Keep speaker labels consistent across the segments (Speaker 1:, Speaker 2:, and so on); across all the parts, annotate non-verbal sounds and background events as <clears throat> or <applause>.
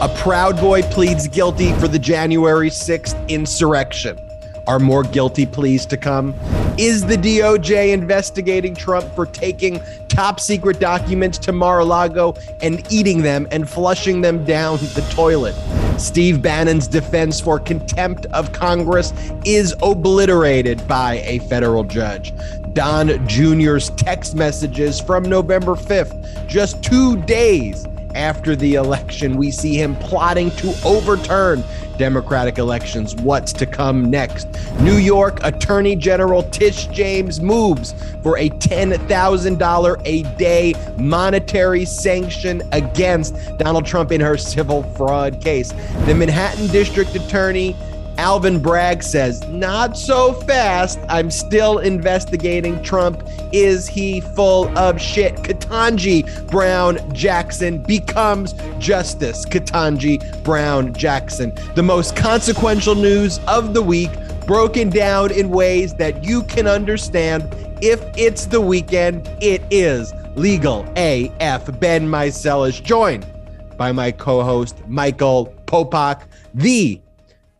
Speaker 1: A Proud Boy pleads guilty for the January 6th insurrection. Are more guilty pleas to come? Is the DOJ investigating Trump for taking top secret documents to Mar a Lago and eating them and flushing them down the toilet? Steve Bannon's defense for contempt of Congress is obliterated by a federal judge. Don Jr.'s text messages from November 5th, just two days after the election. We see him plotting to overturn Democratic elections. What's to come next? New York Attorney General Tish James moves for a $10,000 a day monetary sanction against Donald Trump in her civil fraud case. The Manhattan District Attorney Alvin Bragg says, Not so fast. I'm still investigating Trump. Is he full of shit? Ketanji Brown Jackson becomes Justice Ketanji Brown Jackson. The most consequential news of the week, broken down in ways that you can understand. If it's the weekend, it is legal AF. Ben Meiselas is joined by my co host, Michael Popok, the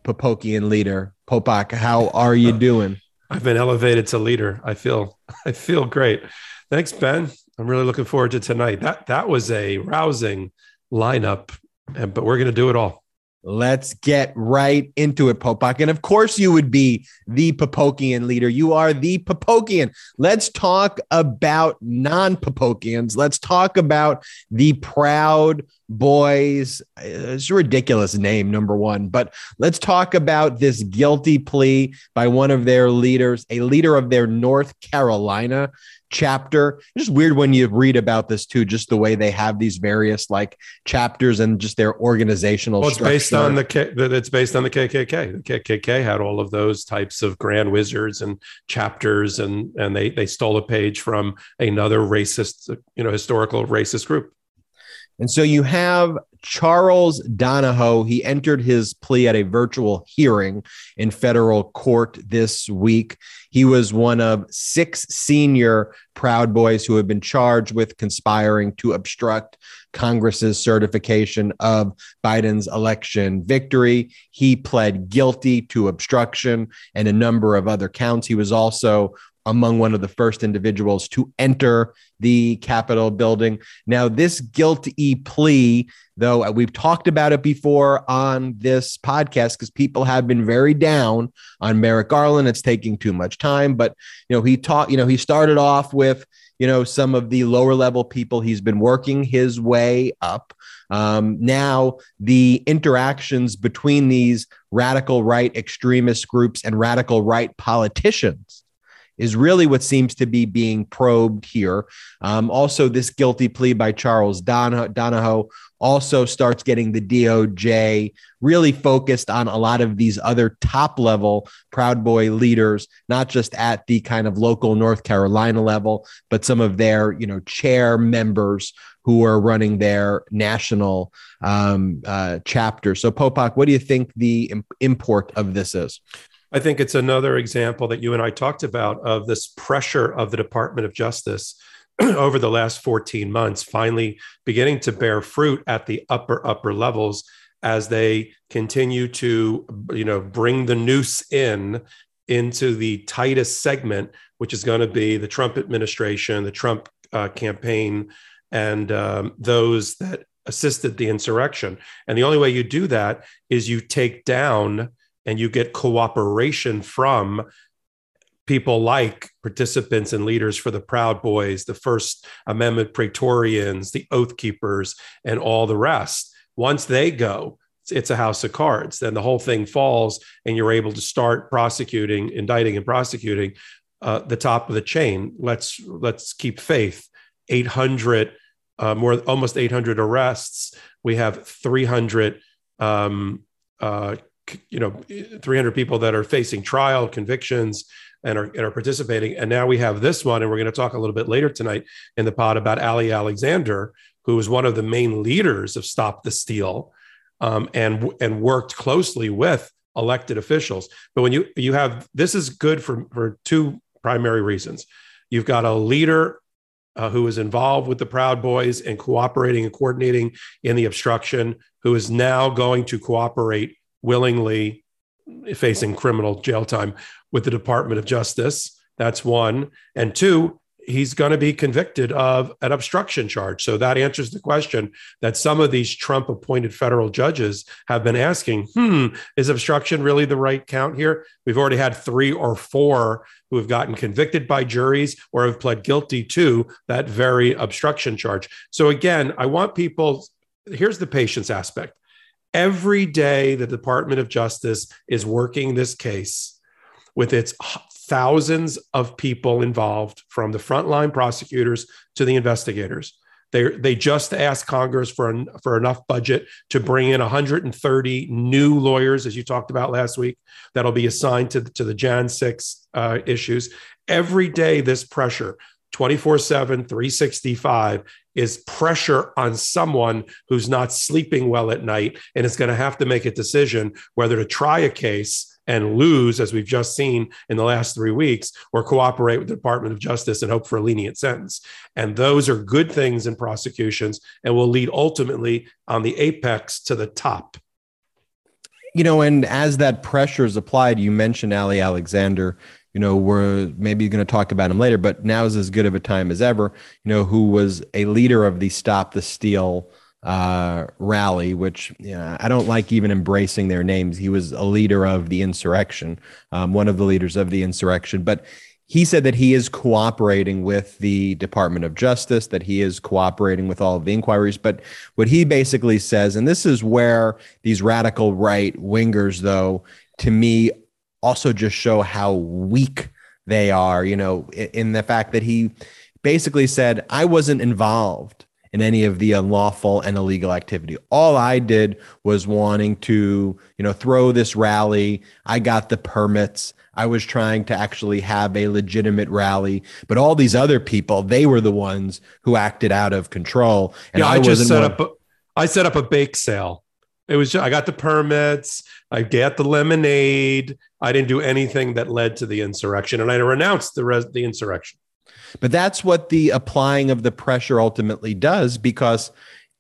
Speaker 1: Popokian leader. Popok, how are you uh, doing?
Speaker 2: I've been elevated to leader. I feel I feel great. Thanks, Ben. I'm really looking forward to tonight. That that was a rousing lineup, but we're going to do it all.
Speaker 1: Let's get right into it, Popok. And of course, you would be the Popokian leader. You are the Popokian. Let's talk about non Popokians. Let's talk about the Proud Boys. It's a ridiculous name, number one. But let's talk about this guilty plea by one of their leaders, a leader of their North Carolina chapter. It's just weird when you read about this too, just the way they have these various like chapters and just their organizational.
Speaker 2: Well, it's structure. based on the K- it's based on the KKK. The KKK had all of those types of grand wizards and chapters, and and they they stole a page from another racist, you know, historical racist group.
Speaker 1: And so you have Charles Donohoe. He entered his plea at a virtual hearing in federal court this week. He was one of six senior Proud Boys who have been charged with conspiring to obstruct Congress's certification of Biden's election victory. He pled guilty to obstruction and a number of other counts. He was also among one of the first individuals to enter the Capitol building. Now, this guilty plea, though, uh, we've talked about it before on this podcast because people have been very down on Merrick Garland. It's taking too much time. But, you know, he taught, you know, he started off with, you know, some of the lower level people. He's been working his way up. Um, now, the interactions between these radical right extremist groups and radical right politicians is really what seems to be being probed here. Um, also, this guilty plea by Charles Don- Donohoe also starts getting the DOJ really focused on a lot of these other top level Proud Boy leaders, not just at the kind of local North Carolina level, but some of their, you know, chair members who are running their national um, uh, chapter. So, Popok, what do you think the import of this is?
Speaker 2: I think it's another example that you and I talked about of this pressure of the Department of Justice <clears throat> over the last 14 months finally beginning to bear fruit at the upper upper levels as they continue to you know bring the noose in into the tightest segment which is going to be the Trump administration the Trump uh, campaign and um, those that assisted the insurrection. And the only way you do that is you take down and you get cooperation from people like participants and leaders for the Proud Boys, the First Amendment Praetorians, the Oath Keepers, and all the rest. Once they go, it's a house of cards. Then the whole thing falls, and you're able to start prosecuting, indicting, and prosecuting uh, the top of the chain. Let's let's keep faith. 800 uh, more almost 800 arrests. We have 300, um, uh, you know, 300 people that are facing trial, convictions, and are, and are participating. And now we have this one, and we're going to talk a little bit later tonight in the pod about Ali Alexander, who was one of the main leaders of Stop the Steal, um, and and worked closely with elected officials. But when you you have this is good for for two primary reasons. You've got a leader uh, who is involved with the Proud Boys and cooperating and coordinating in the obstruction, who is now going to cooperate willingly, facing criminal jail time with the Department of Justice. That's one. And two, he's going to be convicted of an obstruction charge. So that answers the question that some of these Trump appointed federal judges have been asking hmm, is obstruction really the right count here? We've already had three or four who have gotten convicted by juries or have pled guilty to that very obstruction charge. So again, I want people, here's the patience aspect. Every day, the Department of Justice is working this case with its thousands of people involved from the frontline prosecutors to the investigators. They, they just asked Congress for, an, for enough budget to bring in 130 new lawyers, as you talked about last week, that'll be assigned to, to the Jan 6 uh, issues. Every day, this pressure, 24 7, 365, is pressure on someone who's not sleeping well at night and is going to have to make a decision whether to try a case and lose, as we've just seen in the last three weeks, or cooperate with the Department of Justice and hope for a lenient sentence. And those are good things in prosecutions and will lead ultimately on the apex to the top.
Speaker 1: You know, and as that pressure is applied, you mentioned Ali Alexander. You know, we're maybe going to talk about him later, but now is as good of a time as ever. You know, who was a leader of the Stop the Steal uh, rally, which you know, I don't like even embracing their names. He was a leader of the insurrection, um, one of the leaders of the insurrection. But he said that he is cooperating with the Department of Justice, that he is cooperating with all of the inquiries. But what he basically says, and this is where these radical right wingers, though, to me, also just show how weak they are, you know, in the fact that he basically said, I wasn't involved in any of the unlawful and illegal activity. All I did was wanting to, you know, throw this rally. I got the permits. I was trying to actually have a legitimate rally, but all these other people, they were the ones who acted out of control.
Speaker 2: And yeah, I, I just set one- up. A, I set up a bake sale. It was just, I got the permits. I get the lemonade. I didn't do anything that led to the insurrection, and I renounced the res- the insurrection.
Speaker 1: But that's what the applying of the pressure ultimately does because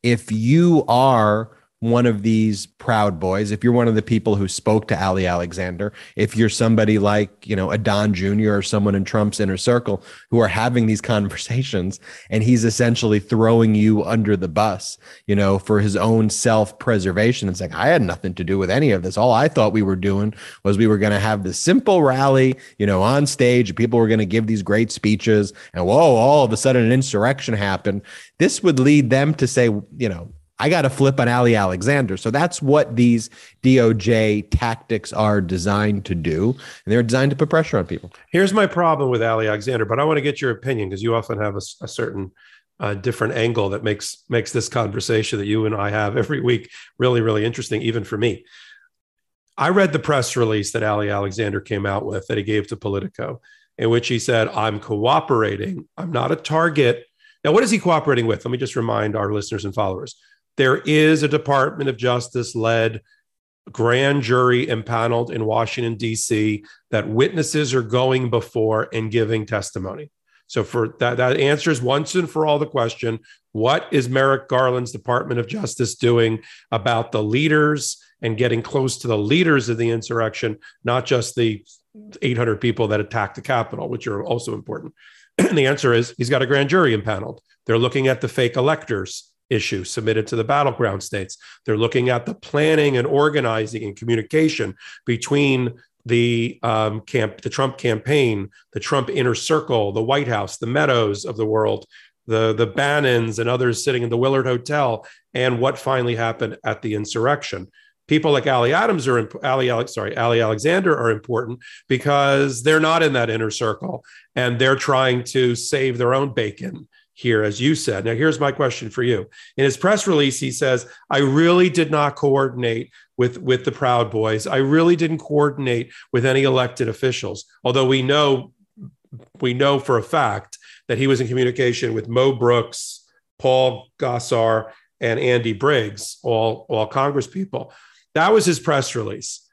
Speaker 1: if you are one of these proud boys, if you're one of the people who spoke to Ali Alexander, if you're somebody like, you know, a Don Jr. or someone in Trump's inner circle who are having these <laughs> conversations and he's essentially throwing you under the bus, you know, for his own self preservation. It's like, I had nothing to do with any of this. All I thought we were doing was we were going to have this simple rally, you know, on stage. People were going to give these great speeches and whoa, all of a sudden an insurrection happened. This would lead them to say, you know, I got to flip on Ali Alexander. So that's what these DOJ tactics are designed to do. And they're designed to put pressure on people.
Speaker 2: Here's my problem with Ali Alexander, but I want to get your opinion because you often have a, a certain uh, different angle that makes makes this conversation that you and I have every week really, really interesting, even for me. I read the press release that Ali Alexander came out with that he gave to Politico, in which he said, I'm cooperating. I'm not a target. Now, what is he cooperating with? Let me just remind our listeners and followers there is a Department of Justice led grand jury impaneled in Washington, D.C., that witnesses are going before and giving testimony. So for that, that answers once and for all the question: What is Merrick Garland's Department of Justice doing about the leaders and getting close to the leaders of the insurrection, not just the 800 people that attacked the Capitol, which are also important? and <clears throat> the answer is he's got a grand jury impaneled. They're looking at the fake electors issue submitted to the battleground states. They're looking at the planning and organizing and communication between the um, camp, the Trump campaign, the Trump inner circle, the White House, the Meadows of the world, the the Bannons and others sitting in the Willard Hotel, and what finally happened at the insurrection. People like Ali Adams are imp- Ali Alex, sorry Ali Alexander are important because they're not in that inner circle and they're trying to save their own bacon here, as you said. Now, here's my question for you. In his press release, he says, I really did not coordinate with, with the Proud Boys. I really didn't coordinate with any elected officials, although we know we know for a fact that he was in communication with Mo Brooks, Paul Gosar, and Andy Briggs, all, all Congress people. That was his press release.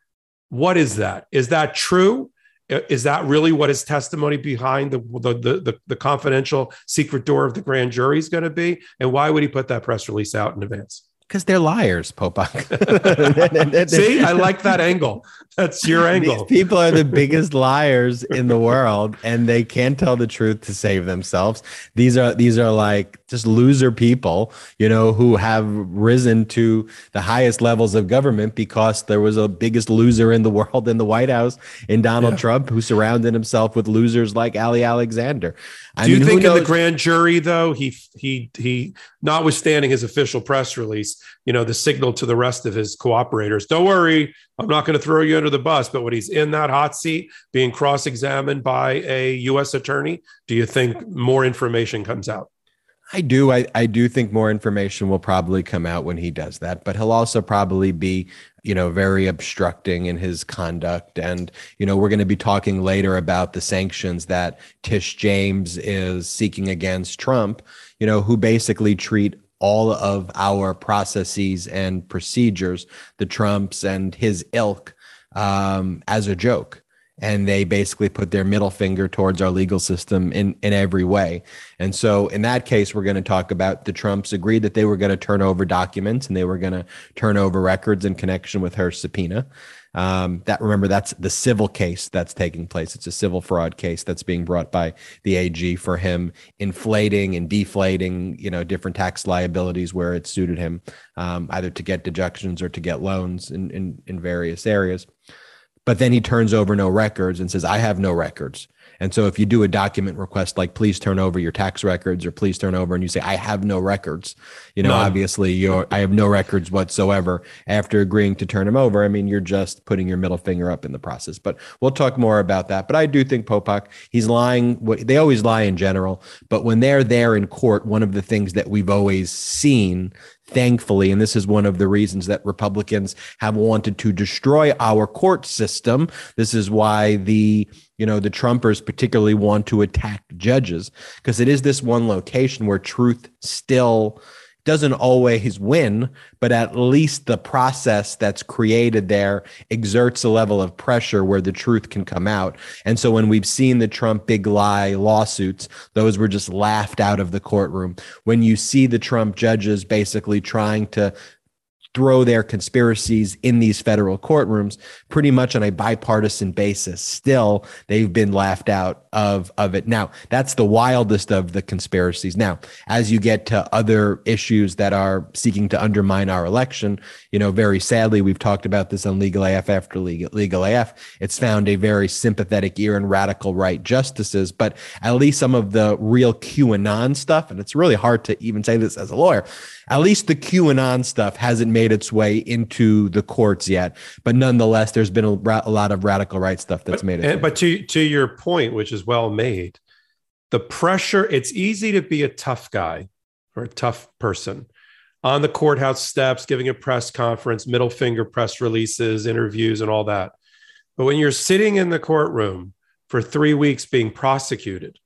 Speaker 2: What is that? Is that true? Is that really what his testimony behind the, the, the, the confidential secret door of the grand jury is going to be? And why would he put that press release out in advance?
Speaker 1: Because they're liars, Popok. <laughs> <laughs>
Speaker 2: See, I like that angle. That's your angle.
Speaker 1: These people are the <laughs> biggest liars in the world, and they can't tell the truth to save themselves. These are these are like just loser people, you know, who have risen to the highest levels of government because there was a biggest loser in the world in the White House in Donald yeah. Trump, who surrounded himself with losers like Ali Alexander.
Speaker 2: I Do you think in the grand jury, though, he he he, notwithstanding his official press release, you know, the signal to the rest of his cooperators, don't worry, I'm not going to throw you under the bus. But when he's in that hot seat, being cross-examined by a U.S. attorney, do you think more information comes out?
Speaker 1: I do. I, I do think more information will probably come out when he does that, but he'll also probably be, you know, very obstructing in his conduct. And, you know, we're going to be talking later about the sanctions that Tish James is seeking against Trump, you know, who basically treat all of our processes and procedures, the Trumps and his ilk, um, as a joke and they basically put their middle finger towards our legal system in in every way. And so in that case we're going to talk about the Trumps agreed that they were going to turn over documents and they were going to turn over records in connection with her subpoena. Um, that remember that's the civil case that's taking place. It's a civil fraud case that's being brought by the AG for him inflating and deflating, you know, different tax liabilities where it suited him, um, either to get deductions or to get loans in in, in various areas but then he turns over no records and says, I have no records. And so if you do a document request like please turn over your tax records or please turn over and you say I have no records, you know, None. obviously you're I have no records whatsoever after agreeing to turn them over. I mean, you're just putting your middle finger up in the process. But we'll talk more about that. But I do think Popok, he's lying. They always lie in general, but when they're there in court, one of the things that we've always seen thankfully, and this is one of the reasons that Republicans have wanted to destroy our court system. This is why the you know the Trumpers particularly want to attack judges because it is this one location where truth still doesn't always win, but at least the process that's created there exerts a level of pressure where the truth can come out. And so when we've seen the Trump big lie lawsuits, those were just laughed out of the courtroom. When you see the Trump judges basically trying to throw their conspiracies in these federal courtrooms pretty much on a bipartisan basis. Still, they've been laughed out of, of it. Now, that's the wildest of the conspiracies. Now, as you get to other issues that are seeking to undermine our election, you know, very sadly, we've talked about this on Legal AF after Legal, Legal AF. It's found a very sympathetic ear in radical right justices, but at least some of the real QAnon stuff, and it's really hard to even say this as a lawyer, at least the QAnon stuff hasn't made its way into the courts yet. But nonetheless, there's been a, ra- a lot of radical right stuff that's
Speaker 2: but,
Speaker 1: made
Speaker 2: it. But to to your point, which is well made, the pressure. It's easy to be a tough guy or a tough person on the courthouse steps, giving a press conference, middle finger press releases, interviews, and all that. But when you're sitting in the courtroom for three weeks being prosecuted,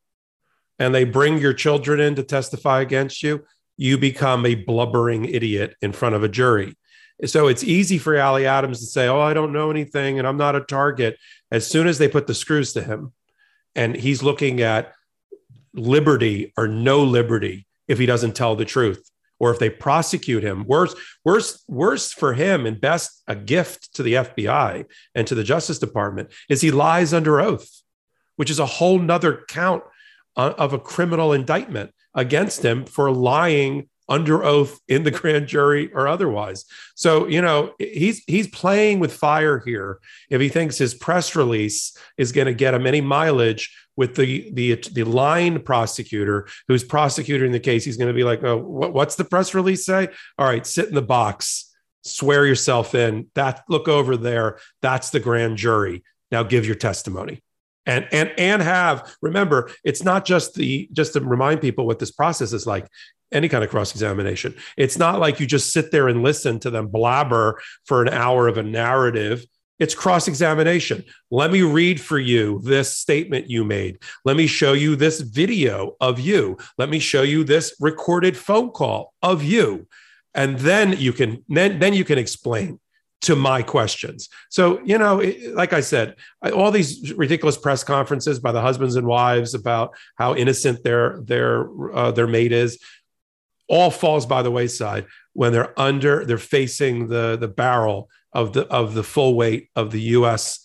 Speaker 2: and they bring your children in to testify against you, you become a blubbering idiot in front of a jury. So it's easy for Ali Adams to say, Oh, I don't know anything and I'm not a target. As soon as they put the screws to him and he's looking at liberty or no liberty if he doesn't tell the truth or if they prosecute him worse worse worse for him and best a gift to the FBI and to the Justice Department is he lies under oath which is a whole nother count of a criminal indictment against him for lying under oath in the <laughs> grand jury or otherwise. So, you know, he's he's playing with fire here if he thinks his press release is going to get him any mileage with the the the line prosecutor who's prosecuting the case. He's going to be like, "Oh, what, what's the press release say? All right, sit in the box, swear yourself in. That look over there, that's the grand jury. Now give your testimony." And and and have remember it's not just the just to remind people what this process is like any kind of cross examination it's not like you just sit there and listen to them blabber for an hour of a narrative it's cross examination. Let me read for you this statement you made. Let me show you this video of you. Let me show you this recorded phone call of you. And then you can then, then you can explain to my questions. So, you know, like I said, all these ridiculous press conferences by the husbands and wives about how innocent their their uh, their mate is all falls by the wayside when they're under they're facing the the barrel of the of the full weight of the US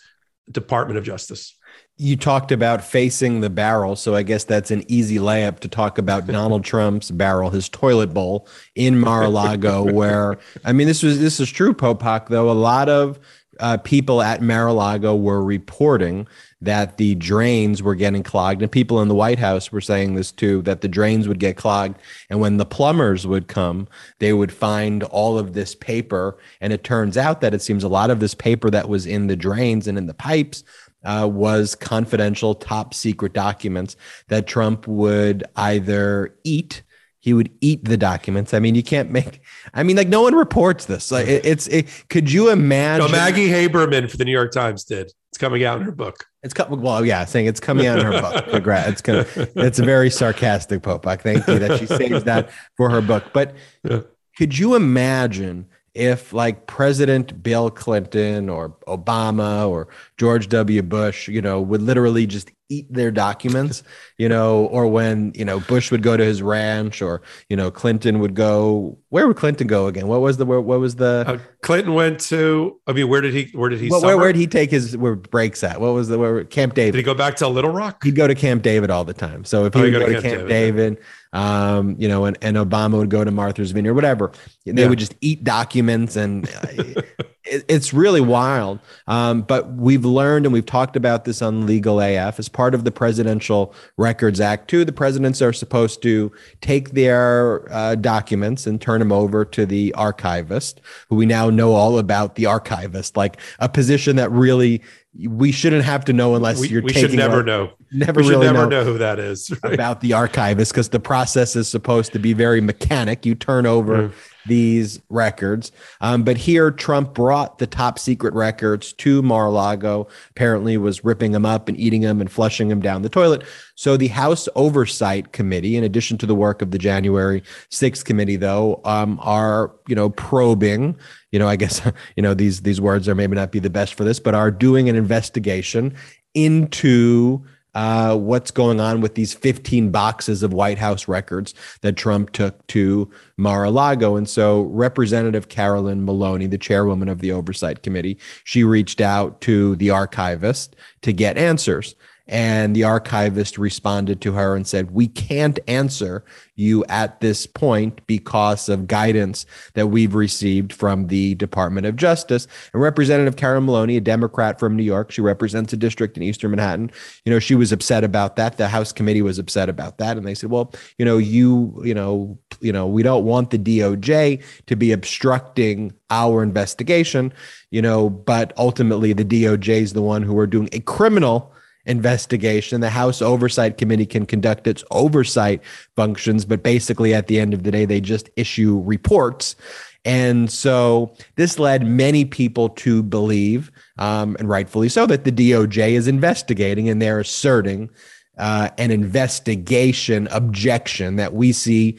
Speaker 2: Department of Justice.
Speaker 1: You talked about facing the barrel, so I guess that's an easy layup to talk about Donald Trump's barrel, his toilet bowl in Mar-a-Lago, <laughs> where I mean this was this is true, Popok, though. A lot of uh, people at Mar-a-Lago were reporting that the drains were getting clogged, and people in the White House were saying this too that the drains would get clogged, and when the plumbers would come, they would find all of this paper, and it turns out that it seems a lot of this paper that was in the drains and in the pipes uh, was confidential, top secret documents that Trump would either eat he would eat the documents. I mean, you can't make. I mean, like no one reports this. Like it, it's. It, could you imagine?
Speaker 2: No, Maggie Haberman for the New York Times did. It's coming out in her book.
Speaker 1: It's coming. Well, yeah, saying it's coming out in her book. <laughs> Congrats. It's gonna, It's a very sarcastic Popok. Thank you that she saves that for her book. But yeah. could you imagine if like President Bill Clinton or Obama or George W. Bush, you know, would literally just eat their documents, <laughs> you know, or when, you know, Bush would go to his ranch or, you know, Clinton would go, where would Clinton go again? What was the, where, what was the, uh,
Speaker 2: Clinton went to, I mean, where did he, where did he,
Speaker 1: well, where, where did he take his, where breaks at? What was the, where, Camp David?
Speaker 2: Did he go back to Little Rock?
Speaker 1: He'd go to Camp David all the time. So if he oh, would go, go, to Camp, Camp David, David um, you know, and, and Obama would go to Martha's Vineyard, whatever. They yeah. would just eat documents, and uh, <laughs> it, it's really wild. Um, but we've learned, and we've talked about this on Legal AF as part of the Presidential Records Act. Too, the presidents are supposed to take their uh, documents and turn them over to the archivist, who we now know all about. The archivist, like a position that really we shouldn't have to know unless we, you're
Speaker 2: we
Speaker 1: taking
Speaker 2: should never know.
Speaker 1: never
Speaker 2: we
Speaker 1: really
Speaker 2: never
Speaker 1: know,
Speaker 2: know, who that is
Speaker 1: right? about the archivist because the process is supposed to be very mechanic. You turn over mm these records. Um, but here, Trump brought the top secret records to Mar-a-Lago. Apparently, was ripping them up and eating them and flushing them down the toilet. So the House Oversight Committee, in addition to the work of the January 6th committee, though, um, are you know probing. You know, I guess <laughs> you know these these words are maybe not be the best for this, but are doing an investigation into uh, what's going on with these 15 boxes of White House records that Trump took to Mar a Lago. And so, Representative Carolyn Maloney, the chairwoman of the Oversight Committee, she reached out to the archivist to get answers. And the archivist responded to her and said, We can't answer you at this point because of guidance that we've received from the Department of Justice. And Representative Karen Maloney, a Democrat from New York, she represents a district in Eastern Manhattan. You know, she was upset about that. The House committee was upset about that. And they said, well, you know, you, you know, you know, we don't want the DOJ to be obstructing our investigation, you know, but ultimately the DOJ is the one who are doing a criminal investigation. The House Oversight Committee can conduct its oversight functions, but basically at the end of the day, they just issue reports. And so this led many people to believe, um, and rightfully so, that the DOJ is investigating and they're asserting uh, an investigation objection that we see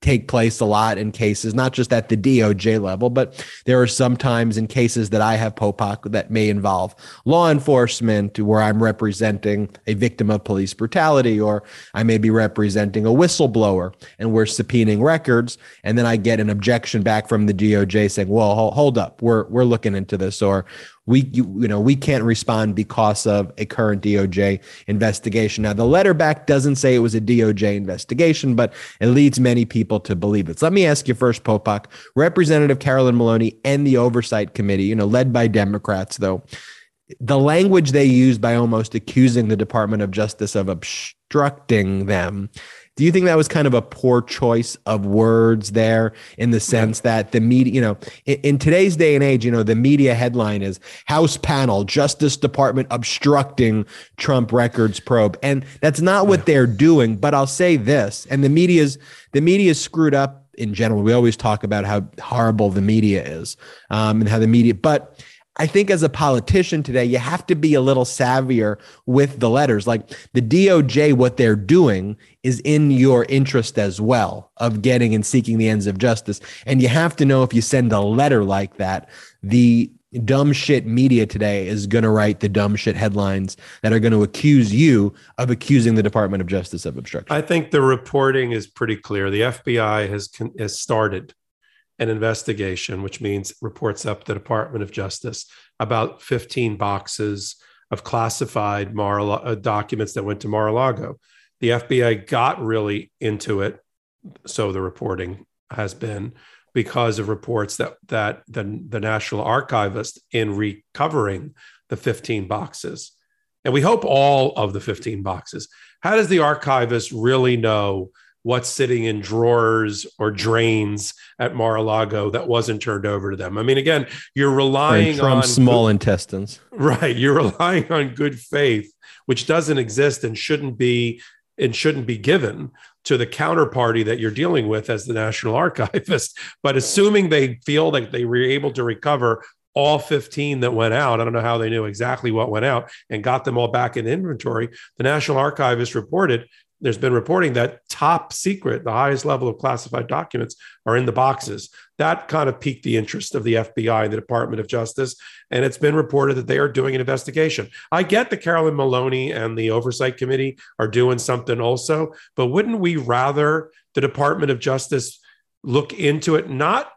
Speaker 1: take place a lot in cases, not just at the DOJ level, but there are sometimes in cases that I have Popok that may involve law enforcement where I'm representing a victim of police brutality, or I may be representing a whistleblower and we're subpoenaing records. And then I get an objection back from the DOJ saying, well, hold up, we're, we're looking into this, or we you, you, know we can't respond because of a current DOJ investigation. Now the letter back doesn't say it was a DOJ investigation, but it leads many people to believe it. So let me ask you first, Popok, Representative Carolyn Maloney and the Oversight Committee, you know, led by Democrats, though. The language they used by almost accusing the Department of Justice of obstructing them Do you think that was kind of a poor choice of words there in the sense that the media, you know, in, in today's day and age, you know, the media headline is House panel, Justice Department obstructing Trump records probe. And that's not what they're doing. But I'll say this, and the media's the media's screwed up in general. We always talk about how horrible the media is um, and how the media, but I think as a politician today, you have to be a little savvier with the letters. Like the DOJ, what they're doing is in your interest as well of getting and seeking the ends of justice. And you have to know if you send a letter like that, the dumb shit media today is going to write the dumb shit headlines that are going to accuse you of accusing the Department of Justice of obstruction.
Speaker 2: I think the reporting is pretty clear. The FBI has has started an investigation, which means reports up the Department of Justice about 15 boxes of classified Mar- uh, documents that went to Mar-a-Lago. The FBI got really into it, so the reporting has been because of reports that that the, the National Archivist in recovering the 15 boxes, and we hope all of the 15 boxes. How does the archivist really know? What's sitting in drawers or drains at Mar-a-Lago that wasn't turned over to them. I mean, again, you're relying on
Speaker 1: small good, intestines. <laughs>
Speaker 2: Right. You're relying on good faith, which doesn't exist and shouldn't be and shouldn't be given to the counterparty that you're dealing with as the National Archivist. <laughs> But assuming they feel that they were able to recover all 15 that went out. I don't know how they knew exactly what went out and got them all back in inventory. The National Archivist reported there's been reporting that top secret, the highest level of classified documents are in the boxes. That kind of piqued the interest of the FBI and the Department of Justice. And it's been reported that they are doing an investigation. I get that Carolyn Maloney and the Oversight Committee are doing something also, but wouldn't we rather the Department of Justice look into it? Not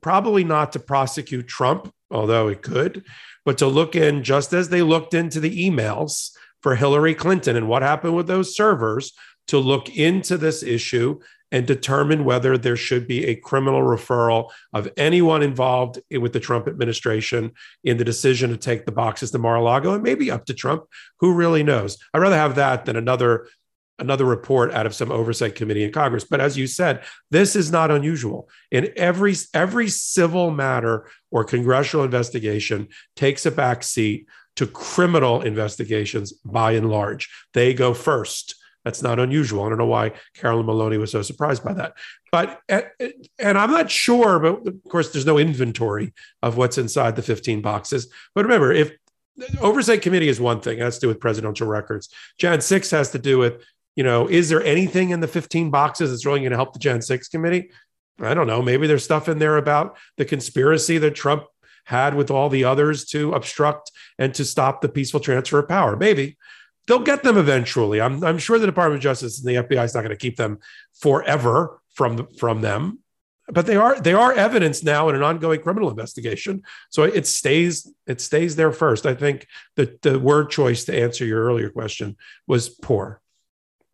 Speaker 2: probably not to prosecute Trump, although it could, but to look in just as they looked into the emails for Hillary Clinton and what happened with those servers to look into this issue and determine whether there should be a criminal referral of anyone involved with the Trump administration in the decision to take the boxes to Mar-a-Lago and maybe up to Trump. Who really knows? I'd rather have that than another another report out of some oversight committee in Congress. But as you said, this is not unusual. In every every civil matter or congressional investigation takes a back seat to criminal investigations by and large. They go first. That's not unusual. I don't know why Carolyn Maloney was so surprised by that. But, and I'm not sure, but of course, there's no inventory of what's inside the 15 boxes. But remember, if oversight committee is one thing, it has to do with presidential records. Jan 6 has to do with, you know, is there anything in the 15 boxes that's really going to help the Jan 6 committee? I don't know. Maybe there's stuff in there about the conspiracy that Trump had with all the others to obstruct and to stop the peaceful transfer of power. Maybe they'll get them eventually. I'm, I'm sure the Department of Justice and the FBI is not going to keep them forever from from them, but they are they are evidence now in an ongoing criminal investigation. So it stays it stays there first. I think that the word choice to answer your earlier question was poor.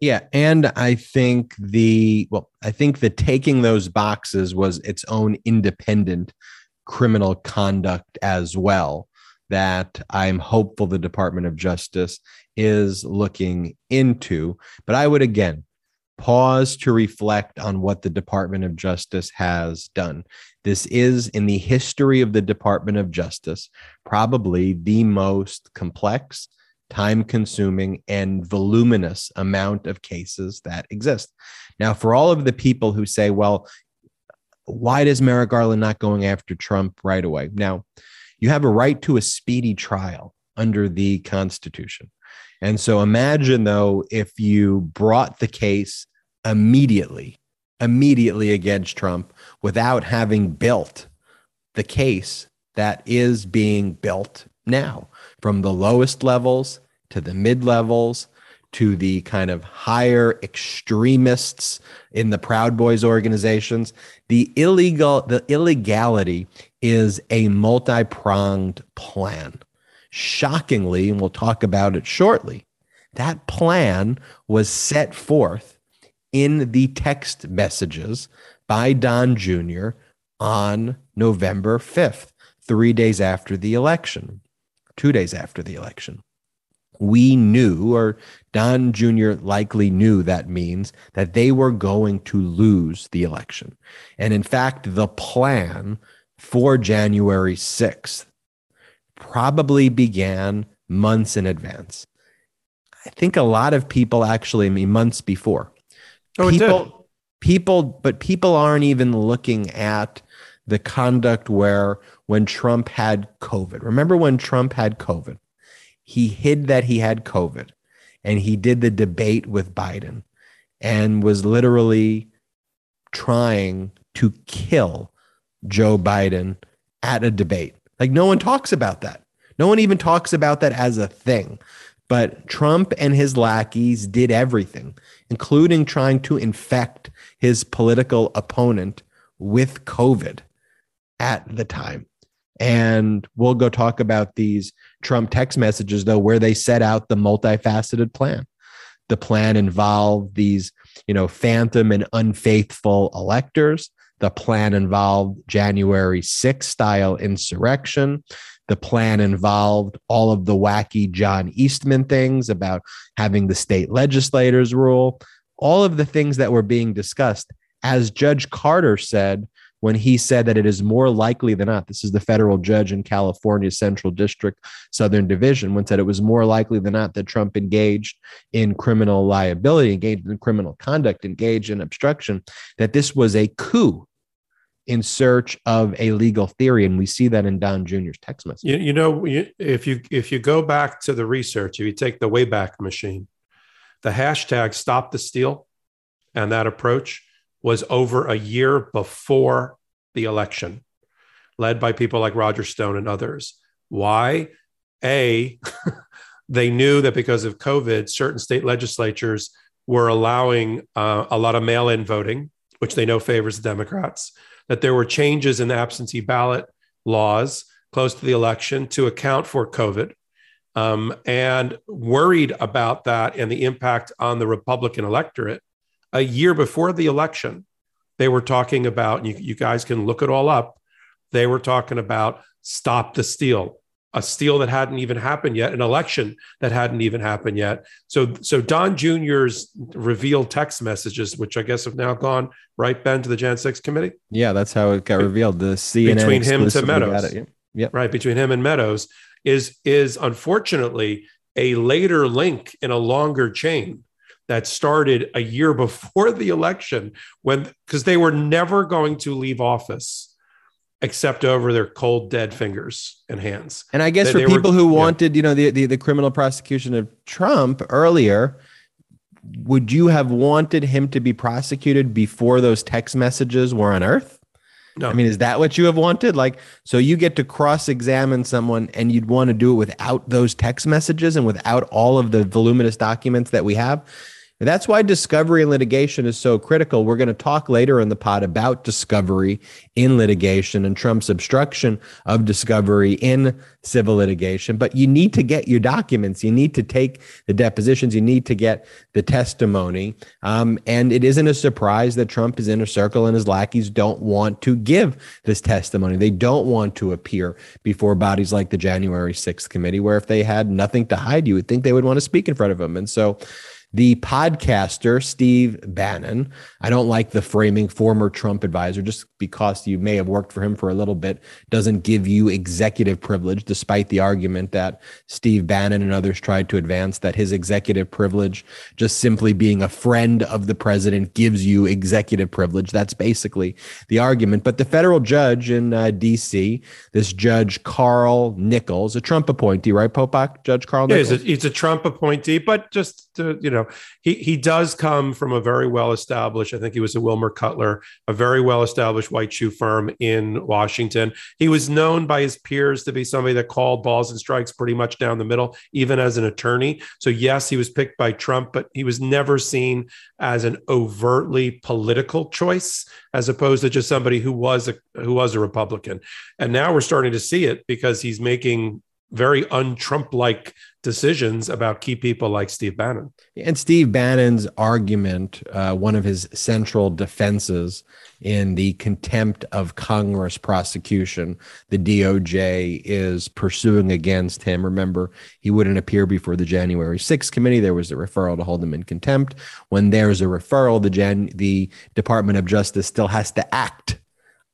Speaker 1: Yeah, and I think the well, I think the taking those boxes was its own independent criminal conduct as well that I'm hopeful the Department of Justice is looking into. But I would again pause to reflect on what the Department of Justice has done. This is, in the history of the Department of Justice, probably the most complex, time consuming, and voluminous amount of cases that exist. Now, for all of the people who say, well, why does Merrick Garland not going after Trump right away? Now, you have a right to a speedy trial under the Constitution. And so imagine, though, if you brought the case immediately, immediately against Trump without having built the case that is being built now from the lowest levels to the mid levels to the kind of higher extremists in the Proud Boys organizations. The illegal, the illegality is a multi-pronged plan. Shockingly, and we'll talk about it shortly, that plan was set forth in the text messages by Don Jr. on November 5th, three days after the election, two days after the election. we knew, or Don Jr. likely knew that means that they were going to lose the election. And in fact, the plan for January 6th probably began months in advance. I think a lot of people actually, I mean, months before.
Speaker 2: Oh,
Speaker 1: people,
Speaker 2: did.
Speaker 1: people, but people aren't even looking at the conduct where when Trump had COVID. Remember when Trump had COVID? He hid that he had COVID and he did the debate with Biden and was literally trying to kill Joe Biden at a debate. Like no one talks about that. No one even talks about that as a thing. But Trump and his lackeys did everything, including trying to infect his political opponent with COVID at the time. And we'll go talk about these Trump text messages, though, where they set out the multifaceted plan. The plan involved these, you know, phantom and unfaithful electors. The plan involved January 6 style insurrection. The plan involved all of the wacky John Eastman things about having the state legislators rule, all of the things that were being discussed. As Judge Carter said, when he said that it is more likely than not, this is the federal judge in California's Central District, Southern Division, when said it was more likely than not that Trump engaged in criminal liability, engaged in criminal conduct, engaged in obstruction, that this was a coup in search of a legal theory, and we see that in Don Jr.'s text message.
Speaker 2: You, you know, if you if you go back to the research, if you take the Wayback Machine, the hashtag Stop the Steal, and that approach was over a year before the election, led by people like Roger Stone and others. Why? A, <laughs> they knew that because of COVID, certain state legislatures were allowing uh, a lot of mail in voting, which they know favors the Democrats, that there were changes in absentee ballot laws close to the election to account for COVID. Um, and worried about that and the impact on the Republican electorate, a year before the election, they were talking about, and you, you guys can look it all up, they were talking about stop the steal, a steal that hadn't even happened yet, an election that hadn't even happened yet. So, so Don Jr.'s revealed text messages, which I guess have now gone right, Ben, to the Jan 6 committee.
Speaker 1: Yeah, that's how it got revealed. The CNN
Speaker 2: between him to Meadows.
Speaker 1: Yeah. Yep.
Speaker 2: Right, between him and Meadows is is unfortunately a later link in a longer chain that started a year <laughs> before the election when because they were never going to leave office except over their cold dead fingers and hands
Speaker 1: and i guess for
Speaker 2: they were-
Speaker 1: people who
Speaker 2: yeah.
Speaker 1: wanted you know the, the the criminal prosecution of trump earlier would you have wanted him to be prosecuted before those text messages were unearthed
Speaker 2: no
Speaker 1: I mean, is that what you have wanted? Like, so you get to cross examine someone and you'd want to do it without those text messages and without all of the voluminous documents that we have? And that's why discovery and litigation is so critical. We're going to talk later in the pod about discovery in litigation and Trump's obstruction of discovery in civil litigation. But you need to get your documents. You need to take the depositions. You need to get the testimony. Um, and it isn't a surprise that Trump is in a circle and his lackeys don't want to give this testimony. They don't want to appear before bodies like the January 6th committee, where if they had nothing to hide, you would think they would want to speak in front of them. And so, the podcaster, Steve Bannon, I don't like the framing former Trump advisor just because you may have worked for him for a little bit, doesn't give you executive privilege, despite the argument that Steve Bannon and others tried to advance that his executive privilege, just simply being a friend of the president, gives you executive privilege. That's basically the argument. But the federal judge in uh, D.C., this judge Carl Nichols, a Trump appointee, right, Popok? Judge Carl
Speaker 2: Yeah,
Speaker 1: Nichols?
Speaker 2: he's a, he's a Trump appointee, but just to, you know, he he does come from a very well established. I think he was a Wilmer Cutler, a very well established white shoe firm in Washington. He was known by his peers to be somebody that called balls and strikes pretty much down the middle, even as an attorney. So yes, he was picked by Trump, but he was never seen as an overtly political choice, as opposed to just somebody who was a who was a Republican. And now we're starting to see it because he's making very un-Trump like decisions about key people like Steve Bannon.
Speaker 1: And Steve Bannon's argument, uh, one of his central defenses in the contempt of Congress prosecution, the DOJ is pursuing against him. Remember, he wouldn't appear before the January 6th committee. There was a referral to hold him in contempt. When there's a referral, the, Jan- the Department of Justice still has to act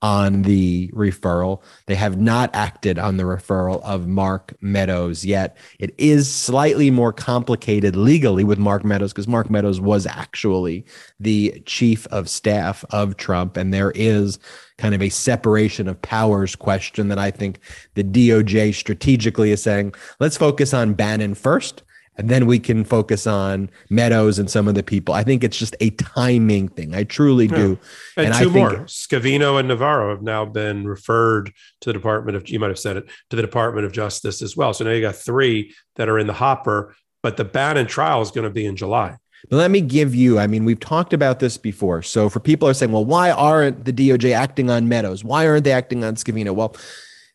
Speaker 1: on the referral. They have not acted on the referral of Mark Meadows yet. It is slightly more complicated legally with Mark Meadows because Mark Meadows was actually the chief of staff of Trump. And there is kind of a separation of powers question that I think the DOJ strategically is saying, let's focus on Bannon first and then we can focus on Meadows and some of the people. I think it's just a timing thing. I truly do.
Speaker 2: Yeah. And, and, two I more, Scavino and Navarro have now been referred to the Department of. You might have said it to the Department of Justice as well. So now you got three that are in the hopper. But the Bannon trial is going to be in July.
Speaker 1: But let me give you, I mean, we've talked about this before. So for people are saying, well, why aren't the DOJ acting on Meadows? Why aren't they acting on Scavino? Well,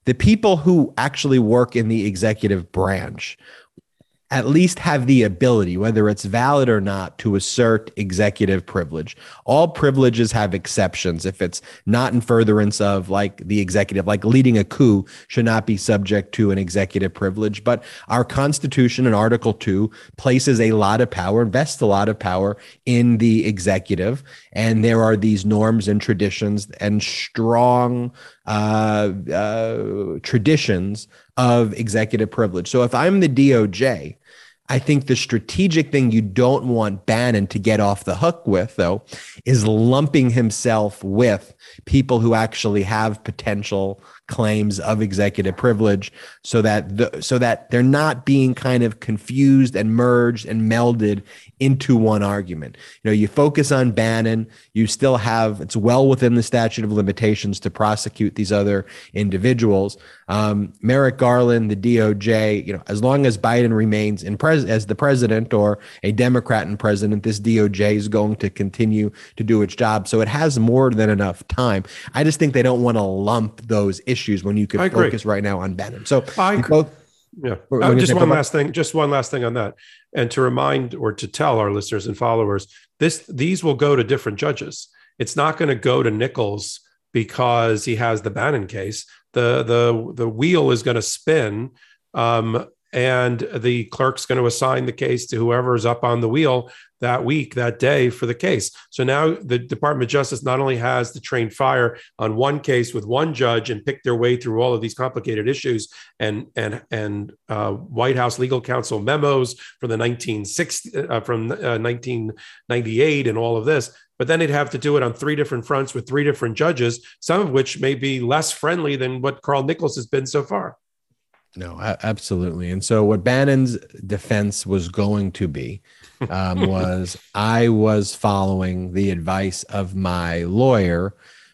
Speaker 1: the people who actually work in the executive branch at least have the ability, whether it's valid or not, to assert executive privilege. All privileges have exceptions. If it's not in furtherance of like the executive, like leading a coup should not be subject to an executive privilege. But our Constitution in Article 2 places a lot of power, invests a lot of power in the executive. And there are these norms and traditions and strong uh, uh, traditions of executive privilege. So if I'm the DOJ, I think the strategic thing you don't want Bannon to get off the hook with, though, is lumping himself with people who actually have potential claims of executive privilege so that the, so that they're not being kind of confused and merged and melded into one argument. You know, you focus on Bannon, you still have it's well within the statute of limitations to prosecute these other individuals. Um, Merrick Garland, the DOJ, you know, as long as Biden remains in pres as the president or a Democrat in president, this DOJ is going to continue to do its job. So it has more than enough time. I just think they don't want to lump those issues when you could focus right now on Bannon. So
Speaker 2: I both yeah. Uh, just one last thing. Just one last thing on that, and to remind or to tell our listeners and followers, this these will go to different judges. It's not going to go to Nichols because he has the Bannon case. The the the wheel is going to spin um, and the clerk's going to assign the case to whoever's up on the wheel that week, that day for the case. So now the Department of Justice not only has to train fire on one case with one judge and pick their way through all of these complicated issues and and and uh, White House legal counsel memos from the 1960 uh, from uh, 1998 and all of this, but then they'd have to do it on three different fronts with three different judges, some of which may be less friendly than what Carl Nichols has been so far.
Speaker 1: No, absolutely. And so, what Bannon's defense was going to be um, was I was following the advice of my lawyer,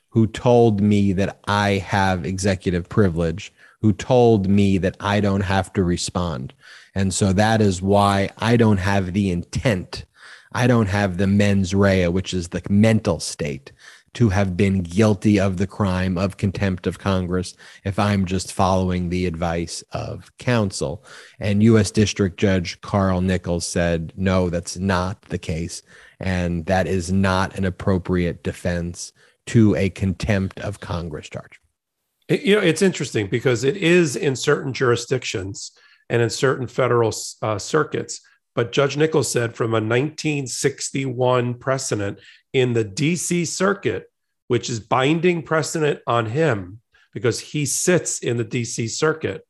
Speaker 1: who told me that I have executive privilege, who told me that I don't have to respond. And so, that is why I don't have the intent. I don't have the mens rea, which is the mental state to have been guilty of the crime of contempt of Congress if I'm just following the advice of counsel. And U.S. District Judge Carl Nichols said, no, that's not the case. And that is not an appropriate defense to a contempt of Congress charge.
Speaker 2: You know, it's interesting because it is in certain jurisdictions and in certain federal uh, circuits. But Judge Nichols said from a 1961 precedent in the DC circuit, which is binding precedent on him because he sits in the DC circuit.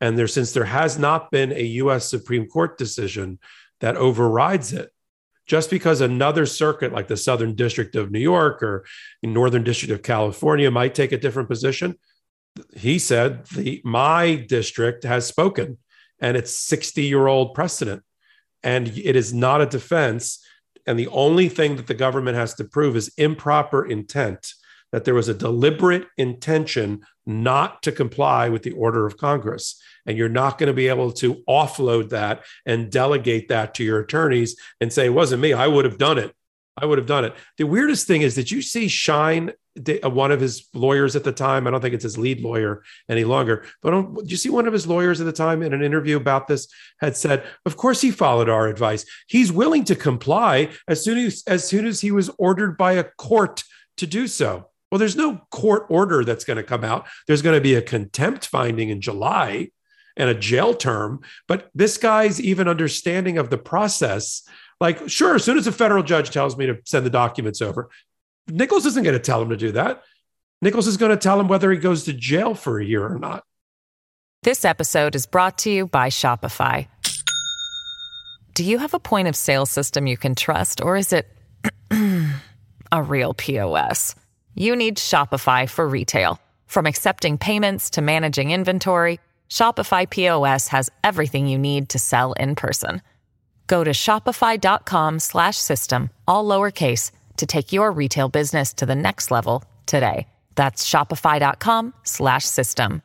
Speaker 2: And there, since there has not been a US Supreme Court decision that overrides it, just because another circuit like the Southern District of New York or Northern District of California might take a different position, he said the my district has spoken and it's 60 year old precedent and it is not a defense and the only thing that the government has to prove is improper intent, that there was a deliberate intention not to comply with the order of Congress. And you're not going to be able to offload that and delegate that to your attorneys and say, it wasn't me, I would have done it. I would have done it. The weirdest thing is, did you see Schein, uh, one of his lawyers at the time? I don't think it's his lead lawyer any longer, but did you see one of his lawyers at the time in an interview about this had said, "Of course, he followed our advice. He's willing to comply as soon as as soon as he was ordered by a court to do so." Well, there's no court order that's going to come out. There's going to be a contempt finding in July and a jail term. But this guy's even understanding of the process like, sure, as soon as a federal judge tells me to send the documents over, Nichols isn't going to tell him to do that. Nichols is going to tell him whether he goes to jail for a year or not.
Speaker 3: This episode is brought to you by Shopify. Do you have a point of sale system you can trust, or is it <clears throat> a real POS? You need Shopify for retail. From accepting payments to managing inventory, Shopify POS has everything you need to sell in person. Go to shopify.com slash system, all lowercase, to take your retail business to the next level today. That's shopify.com slash system.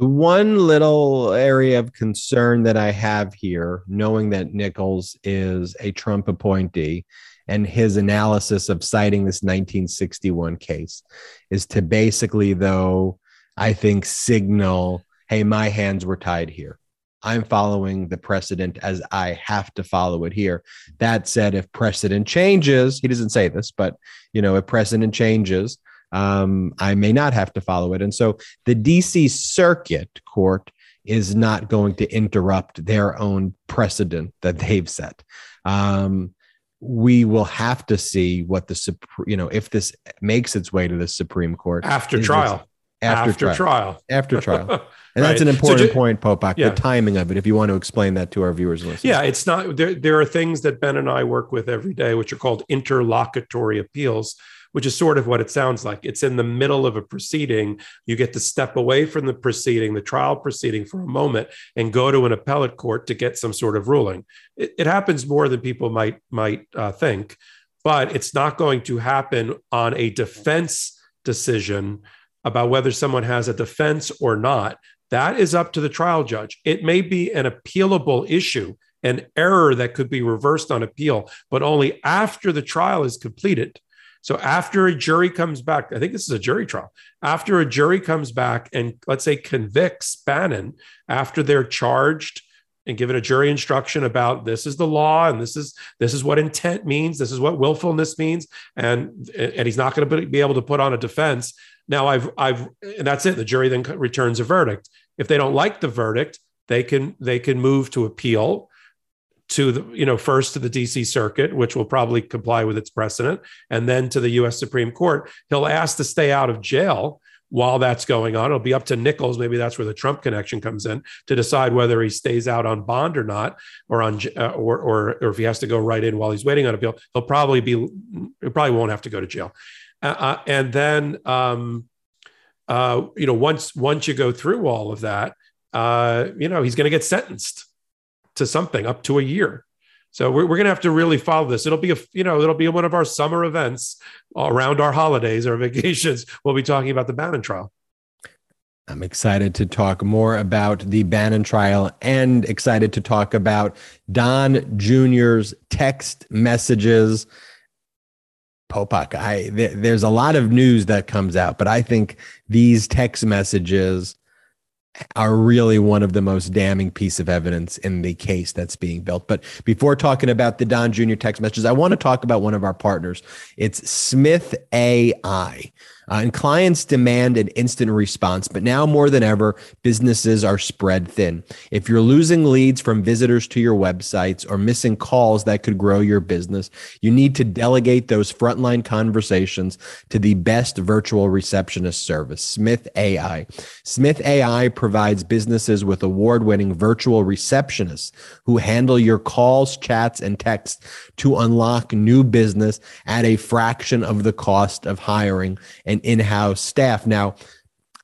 Speaker 1: The one little area of concern that I have here, knowing that Nichols is a Trump appointee and his analysis of citing this 1961 case, is to basically, though, I think, signal, hey, my hands were tied here I'm following the precedent as I have to follow it here. That said, if precedent changes, he doesn't say this, but you know, if precedent changes, um, I may not have to follow it. And so the DC Circuit Court is not going to interrupt their own precedent that they've set. Um, we will have to see what the you know if this makes its way to the Supreme Court
Speaker 2: after trial.
Speaker 1: After,
Speaker 2: after trial.
Speaker 1: trial. After trial. <laughs> And right. that's an important so ju- point, Popok, yeah. the timing of it, if you want to explain that to our viewers and listeners.
Speaker 2: Yeah, it's not, there, there are things that Ben and I work with every day, which are called interlocutory appeals, which is sort of what it sounds like. It's in the middle of a proceeding. You get to step away from the proceeding, the trial proceeding for a moment, and go to an appellate court to get some sort of ruling. It, it happens more than people might, might uh, think, but it's not going to happen on a defense decision about whether someone has a defense or not that is up to the trial judge. It may be an appealable issue, an error that could be reversed on appeal, but only after the trial is completed. So after a jury comes back, I think this is a jury trial. After a jury comes back and let's say convicts Bannon after they're charged and given a jury instruction about this is the law and this is this is what intent means, this is what willfulness means, and and he's not going to be able to put on a defense. Now I've I've and that's it. The jury then returns a verdict. If they don't like the verdict, they can they can move to appeal to the you know first to the DC circuit which will probably comply with its precedent and then to the US Supreme Court. He'll ask to stay out of jail while that's going on. It'll be up to Nichols. Maybe that's where the Trump connection comes in to decide whether he stays out on bond or not or on uh, or, or or if he has to go right in while he's waiting on appeal. He'll probably be he probably won't have to go to jail uh, uh and then um uh, you know, once once you go through all of that, uh, you know, he's going to get sentenced to something up to a year. So we're, we're going to have to really follow this. It'll be a, you know, it'll be one of our summer events around our holidays or <laughs> vacations. We'll be talking about the Bannon trial.
Speaker 1: I'm excited to talk more about the Bannon trial and excited to talk about Don Jr.'s text messages Popok, I th- there's a lot of news that comes out, but I think these text messages are really one of the most damning piece of evidence in the case that's being built. But before talking about the Don Jr. text messages, I want to talk about one of our partners. It's Smith AI. Uh, and clients demand an instant response, but now more than ever, businesses are spread thin. If you're losing leads from visitors to your websites or missing calls that could grow your business, you need to delegate those frontline conversations to the best virtual receptionist service, Smith AI. Smith AI provides businesses with award winning virtual receptionists who handle your calls, chats, and texts to unlock new business at a fraction of the cost of hiring in-house staff. Now,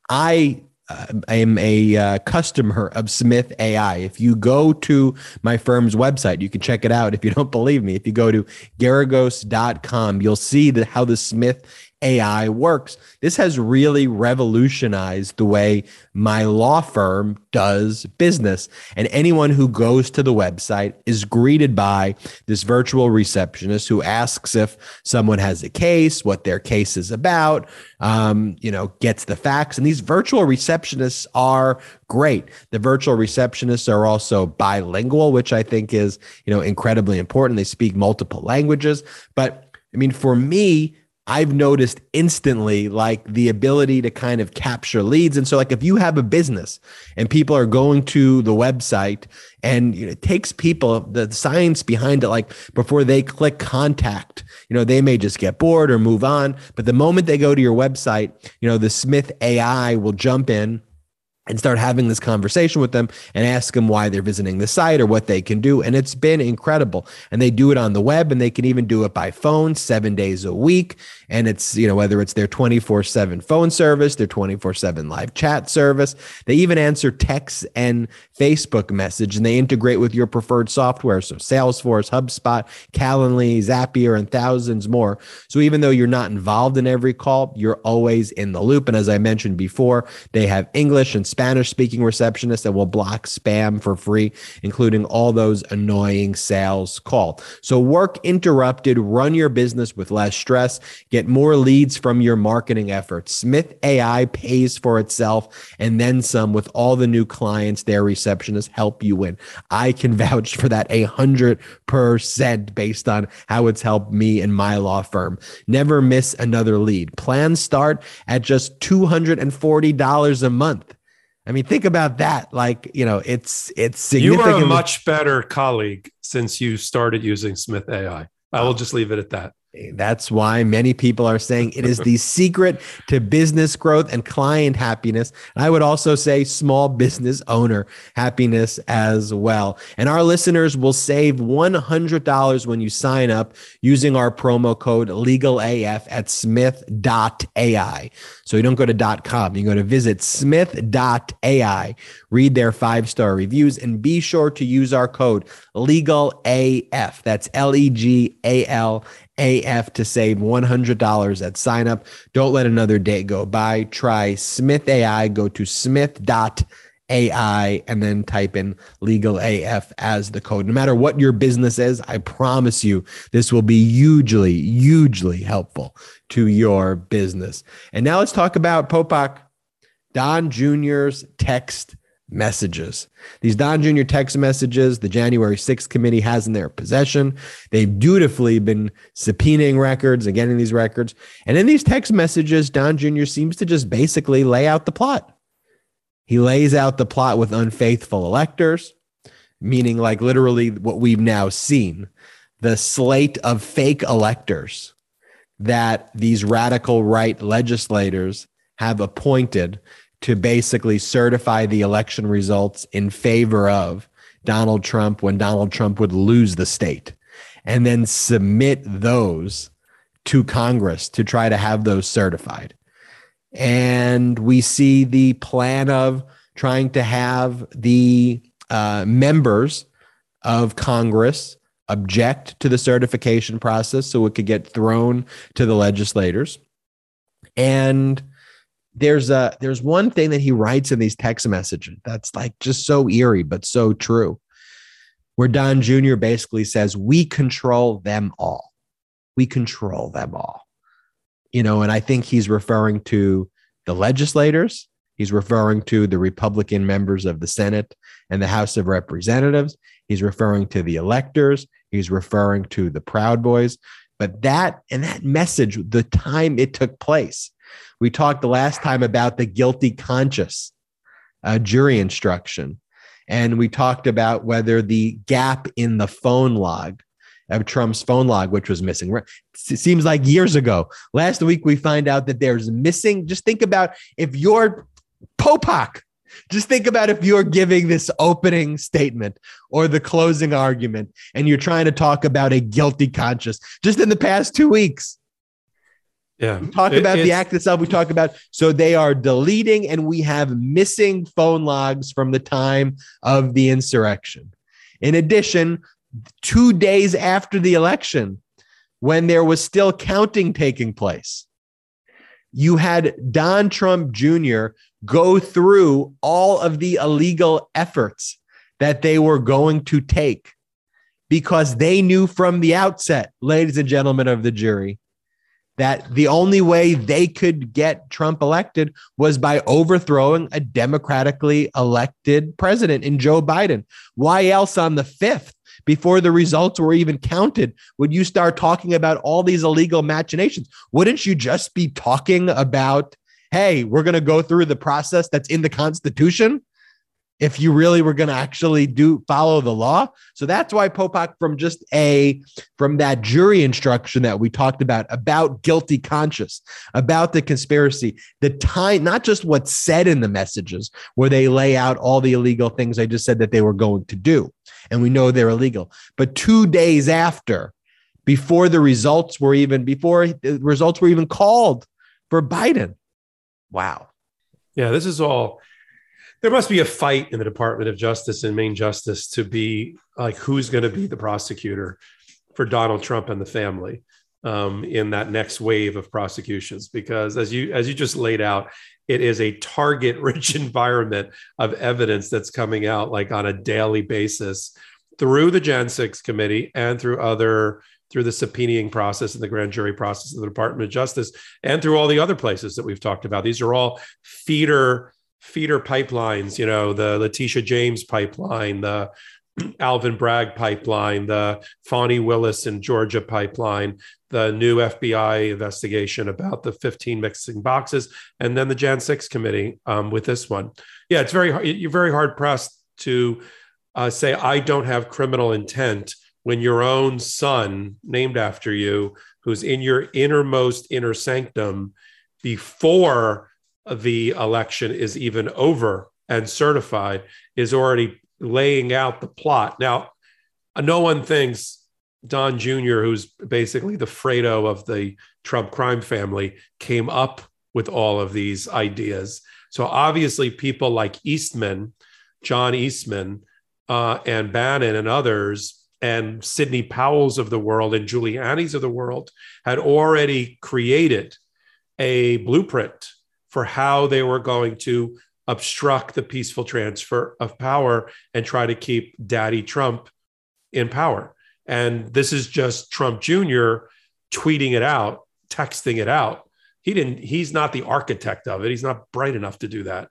Speaker 1: I uh, am a uh, customer of Smith AI. If you go to my firm's website, you can check it out. If you don't <laughs> believe me, if you go to geragos.com, you'll see that how the Smith AI works. This has really revolutionized the way my law firm does business. And anyone who goes to the website is greeted by this virtual receptionist who asks if someone has a case, what their case is about, um, you know, gets the facts. And these virtual receptionists are great. The virtual receptionists are also bilingual, which I think is, you know, incredibly important. They speak multiple languages. But I mean, for me, I've noticed instantly like the ability to kind of capture leads. And so, like, if you have a business and people are going to the website and you know, it takes people the science behind it, like before they click contact, you know, they may just get bored or move on. But the moment they go to your website, you know, the Smith AI will jump in and start having this conversation with them and ask them why they're visiting the site or what they can do. And it's been incredible. And they do it on the web and they can even do it by phone seven days a week. And it's, you know, whether it's their 24 7 phone service, their 24 7 live chat service, they even answer texts and Facebook message and they integrate with your preferred software. So Salesforce, HubSpot, Calendly, Zapier, and thousands more. So even though you're not involved in every call, you're always in the loop. And as I mentioned before, they have English and Spanish speaking receptionists that will block spam for free, including all those annoying sales call. So work interrupted, run your business with less stress, get more leads from your marketing efforts. Smith AI pays for itself and then some with all the new clients their receptionists help you win. I can vouch for that a hundred percent based on how it's helped me and my law firm. Never miss another lead. Plans start at just $240 a month. I mean, think about that. Like, you know, it's it's significant.
Speaker 2: You are a much better colleague since you started using Smith AI. I will uh, just leave it at that.
Speaker 1: That's why many people are saying it is the secret to business growth and client happiness. I would also say small business owner happiness as well. And our listeners will save $100 when you sign up using our promo code legalaf at smith.ai. So you don't go to .com, you go to visit smith.ai, read their five-star reviews and be sure to use our code legalaf. That's L E G A L AF to save $100 at sign up. Don't let another day go by. Try Smith AI. Go to smith.ai and then type in legal AF as the code. No matter what your business is, I promise you this will be hugely, hugely helpful to your business. And now let's talk about Popok Don Jr.'s text messages. These Don Jr. text messages, the January 6th committee has in their possession. They've dutifully been subpoenaing records and getting these records. And in these text messages, Don Jr. seems to just basically lay out the plot. He lays out the plot with unfaithful electors, meaning like literally what we've now seen the slate of fake electors that these radical right legislators have appointed to basically certify the election results in favor of Donald Trump when Donald Trump would lose the state and then submit those to Congress to try to have those certified. And we see the plan of trying to have the uh, members of Congress object to the certification process so it could get thrown to the legislators. And there's a there's one thing that he writes in these text messages that's like just so eerie but so true where don jr basically says we control them all. We control them all. You know and i think he's referring to the legislators he's referring to the republican members of the senate and the house of representatives he's referring to the electors he's referring to the proud boys but that and that message the time it took place we talked the last time about the guilty conscious uh, jury instruction. And we talked about whether the gap in the phone log of Trump's phone log, which was missing. It seems like years ago. Last week, we find out that there's missing. Just think about if you're Popok, just think about if you're giving this opening statement or the closing argument and you're trying to talk about a guilty conscience just in the past two weeks.
Speaker 2: Yeah.
Speaker 1: We talk about the act itself. We talk about so they are deleting and we have missing phone logs from the time of the insurrection. In addition, two days after the election, when there was still counting taking place, you had Don Trump Jr. go through all of the illegal efforts that they were going to take because they knew from the outset, ladies and gentlemen of the jury, that the only way they could get Trump elected was by overthrowing a democratically elected president in Joe Biden. Why else on the 5th? Before the results were even counted, would you start talking about all these illegal machinations? Wouldn't you just be talking about, hey, we're going to go through the process that's in the Constitution? If you really were going to actually do follow the law. So that's why Popok from just a from that jury instruction that we talked about about guilty conscious, about the conspiracy, the time not just what's said in the messages where they lay out all the illegal things I just said that they were going to do and we know they're illegal. But 2 days after before the results were even before the results were even called for Biden. Wow.
Speaker 2: Yeah, this is all there must be a fight in the Department of Justice and Main Justice to be like who's going to be the prosecutor for Donald Trump and the family um, in that next wave of prosecutions. Because as you as you just laid out, it is a target-rich <laughs> environment of evidence that's coming out like on a daily basis through the Jan 6 committee and through other through the subpoenaing process and the grand jury process of the Department of Justice and through all the other places that we've talked about. These are all feeder feeder pipelines, you know, the Letitia James pipeline, the <clears throat> Alvin Bragg pipeline, the Fani Willis in Georgia pipeline, the new FBI investigation about the 15 mixing boxes, and then the Jan 6 committee um, with this one. Yeah, it's very you're very hard pressed to uh, say I don't have criminal intent when your own son, named after you, who's in your innermost inner sanctum, before the election is even over and certified is already laying out the plot. Now, no one thinks Don Jr., who's basically the Fredo of the Trump crime family, came up with all of these ideas. So obviously, people like Eastman, John Eastman, uh, and Bannon and others, and Sidney Powell's of the world and Giuliani's of the world had already created a blueprint for how they were going to obstruct the peaceful transfer of power and try to keep Daddy Trump in power. And this is just Trump Jr. tweeting it out, texting it out. He didn't, he's not the architect of it. He's not bright enough to do that.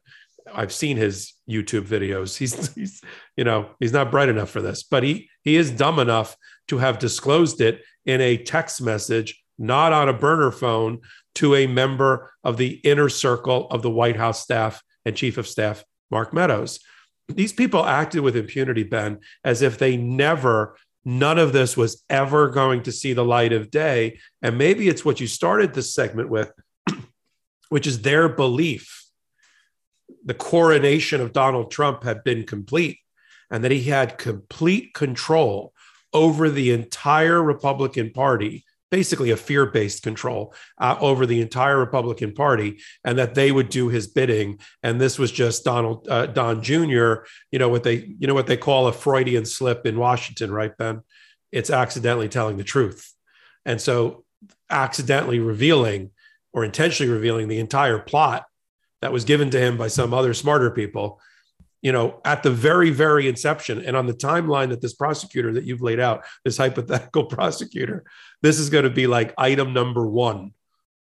Speaker 2: I've seen his YouTube videos. He's, he's, you know, he's not bright enough for this, but he he is dumb enough to have disclosed it in a text message, not on a burner phone to a member of the inner circle of the White House staff and chief of staff, Mark Meadows. These people acted with impunity, Ben, as if they never, none of this was ever going to see the light of day. And maybe it's what you started this segment with, <clears throat> which is their belief. The coronation of Donald Trump had been complete and that he had complete control over the entire Republican Party basically a fear based control uh, over the entire Republican Party, and that they would do his bidding. And this was just Donald uh, Don Jr. You know what they you know what they call a Freudian slip in Washington, right, Ben? It's accidentally telling the truth, and so accidentally revealing or intentionally revealing the entire plot that was given to him by some other smarter people you know, at the very, very inception and on the timeline that this prosecutor that you've laid out, this hypothetical <laughs> prosecutor, this is going to be like item number one,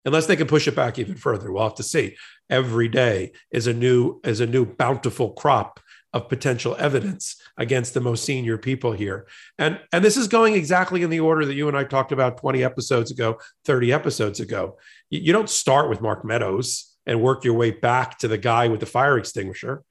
Speaker 2: unless they can push it back even further. We'll have to see. Every day is a new is a new bountiful crop of potential evidence against the most senior people here. And and this is going exactly in the order that you and I talked about 20 episodes ago, 30 episodes ago. You, you don't start with Mark Meadows and work your way back to the guy with the fire extinguisher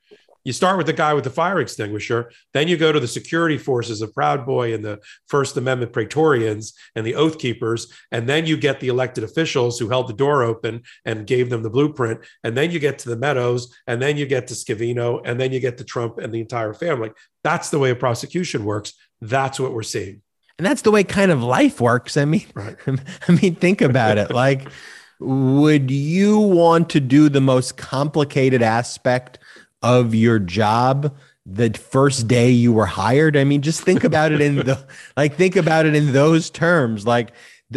Speaker 2: you start with the guy with the fire extinguisher, then you go to the security forces of Proud Boy and the First Amendment Praetorians and the Oath Keepers, and then you get the elected officials who held the door open and gave them the blueprint, and then you get to the Meadows, and then you get to Scavino, and then you get to Trump and the entire family. That's the way a prosecution works. That's what we're seeing.
Speaker 1: And that's the way kind of life works. I mean, right. <laughs> I mean, think about it. <laughs> Like, would you want to do the most complicated aspect of your job the first day you were hired? I mean, just think about it in the <laughs> like think about it in those terms. Like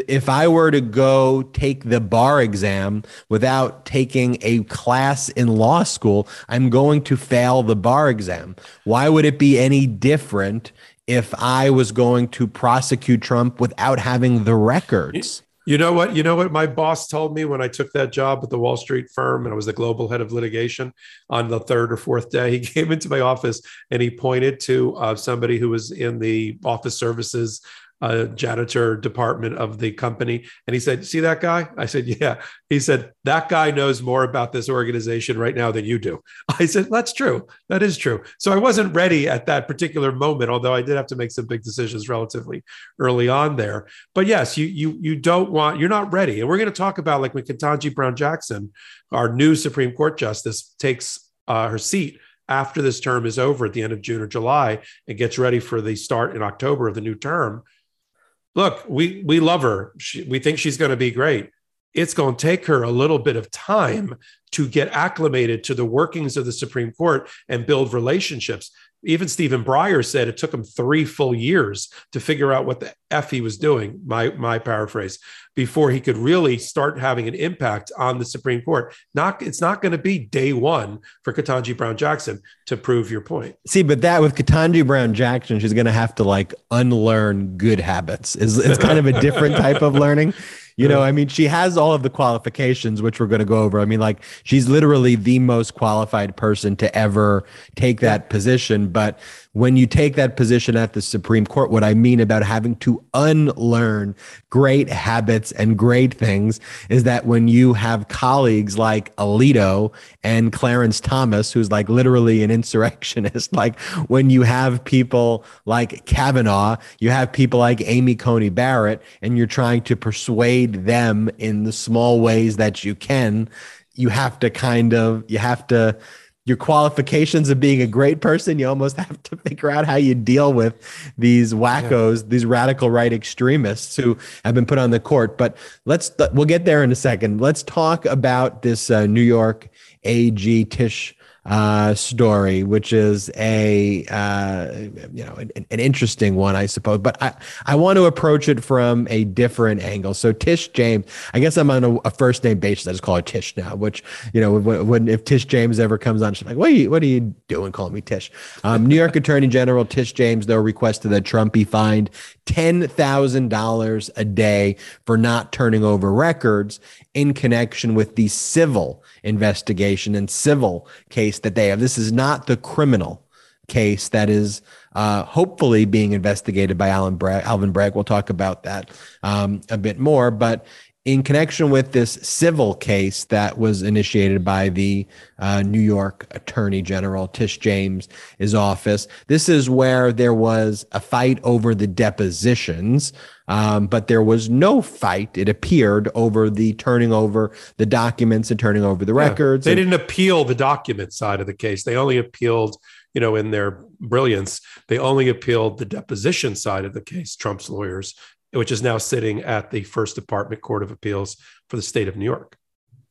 Speaker 1: if I were to go take the bar exam without taking a class in law school, I'm going to fail the bar exam. Why would it be any different if I was going to prosecute Trump without having the records?
Speaker 2: You know what? You know what my boss told me when I took that job at the Wall Street firm and I was the global head of litigation on the third or fourth day. He <laughs> came into my office and he pointed to uh, somebody who was in the office services a janitor department of the company. And he said, See that guy? I said, Yeah. He said, That guy knows more about this organization right now than you do. I said, That's true. That is true. So I wasn't ready at that particular moment, although I did have to make some big decisions relatively early on there. But yes, you you you don't want, you're not ready. And we're going to talk about like when Ketanji Brown Jackson, our new Supreme Court justice, takes uh, her seat after this term is over at the end of June or July and gets ready for the start in October of the new term look, we we love her. She, we think she's going to be great. It's going to take her a little bit of time to get acclimated to the workings of the Supreme Court and build relationships. Even Stephen Breyer said it took him three full years to figure out what the F he was doing, my, my paraphrase, before he could really start having an impact on the Supreme Court. Not It's not going to be day one for Ketanji Brown Jackson to prove your point.
Speaker 1: See, but that with Ketanji Brown Jackson, she's going to have to like unlearn good habits. Is It's kind of a different type of learning. You know, I mean, she has all of the qualifications, which we're going to go over. I mean, like, she's literally the most qualified person to ever take that position. But when you take that position at the Supreme Court, what I mean about having to unlearn great habits and great things is that when you have colleagues like Alito and Clarence Thomas, who's like literally an <laughs> insurrectionist, like when you have people like Kavanaugh, you have people like Amy Coney Barrett, and you're trying to persuade them in the small ways that you can, you have to kind of, you have to, your qualifications of being a great person, you almost have to figure out how you deal with these wackos, yeah. these radical right extremists who have been put on the court. But let's we'll get there in a second. Let's talk about this uh, New York AG Tish uh, story, which is a uh, you know an, an, interesting one, I suppose. But I I want to approach it from a different angle. So Tish James, I guess I'm on a, a first name basis. I just call her Tish now. Which you know when, when if Tish James ever comes on, she's like, what are you what are you doing calling me Tish? Um, New York Attorney General Tish James though requested that Trump be fined ten thousand dollars a day for not turning over records in connection with the civil investigation and civil case that they have. This is not the criminal case that is uh, hopefully being investigated by Alan Bragg, Alvin Bragg. We'll talk about that um, a bit more. But in connection with this civil case that was initiated by the uh, New York Attorney General Tish James' office, this is where there was a fight over the depositions um, but there was no fight, it appeared, over the turning over the documents and turning over the yeah, records.
Speaker 2: They
Speaker 1: and-
Speaker 2: didn't appeal the document side of the case. They only appealed, you know, in their brilliance, they only appealed the deposition side of the case, Trump's lawyers, which is now sitting at the First Department Court of Appeals for the state of New York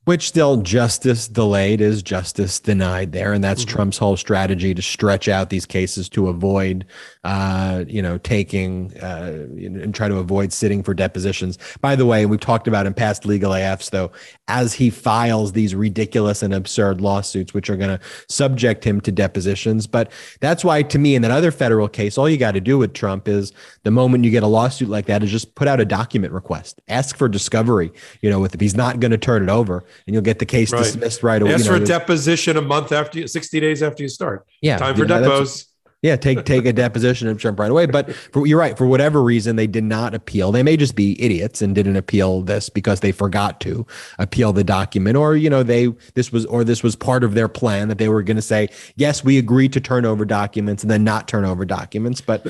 Speaker 1: which still justice delayed is justice denied there and that's mm-hmm. trump's whole strategy to stretch out these cases to avoid uh, you know taking uh, and try to avoid sitting for depositions. By the way we've talked about in past legal afs though as he files these ridiculous and absurd lawsuits which are going to subject him to depositions. But that's why to me in that other federal case all you got to do with trump is the moment you get a lawsuit like that is just put out a document request. Ask for discovery you know if he's not going to turn it over and you'll get the case right. dismissed right away.
Speaker 2: Ask you know, for a deposition a month after, you, 60 days after you start.
Speaker 1: Yeah.
Speaker 2: Time for depots.
Speaker 1: Yeah, take take a deposition and Trump right away. But <laughs> for, you're right. For whatever reason, they did not appeal. They may just be idiots and didn't appeal this because they forgot to appeal the document, or you know, they this was or this was part of their plan that they were going to say, yes, we agreed to turn over documents and then not turn over documents. But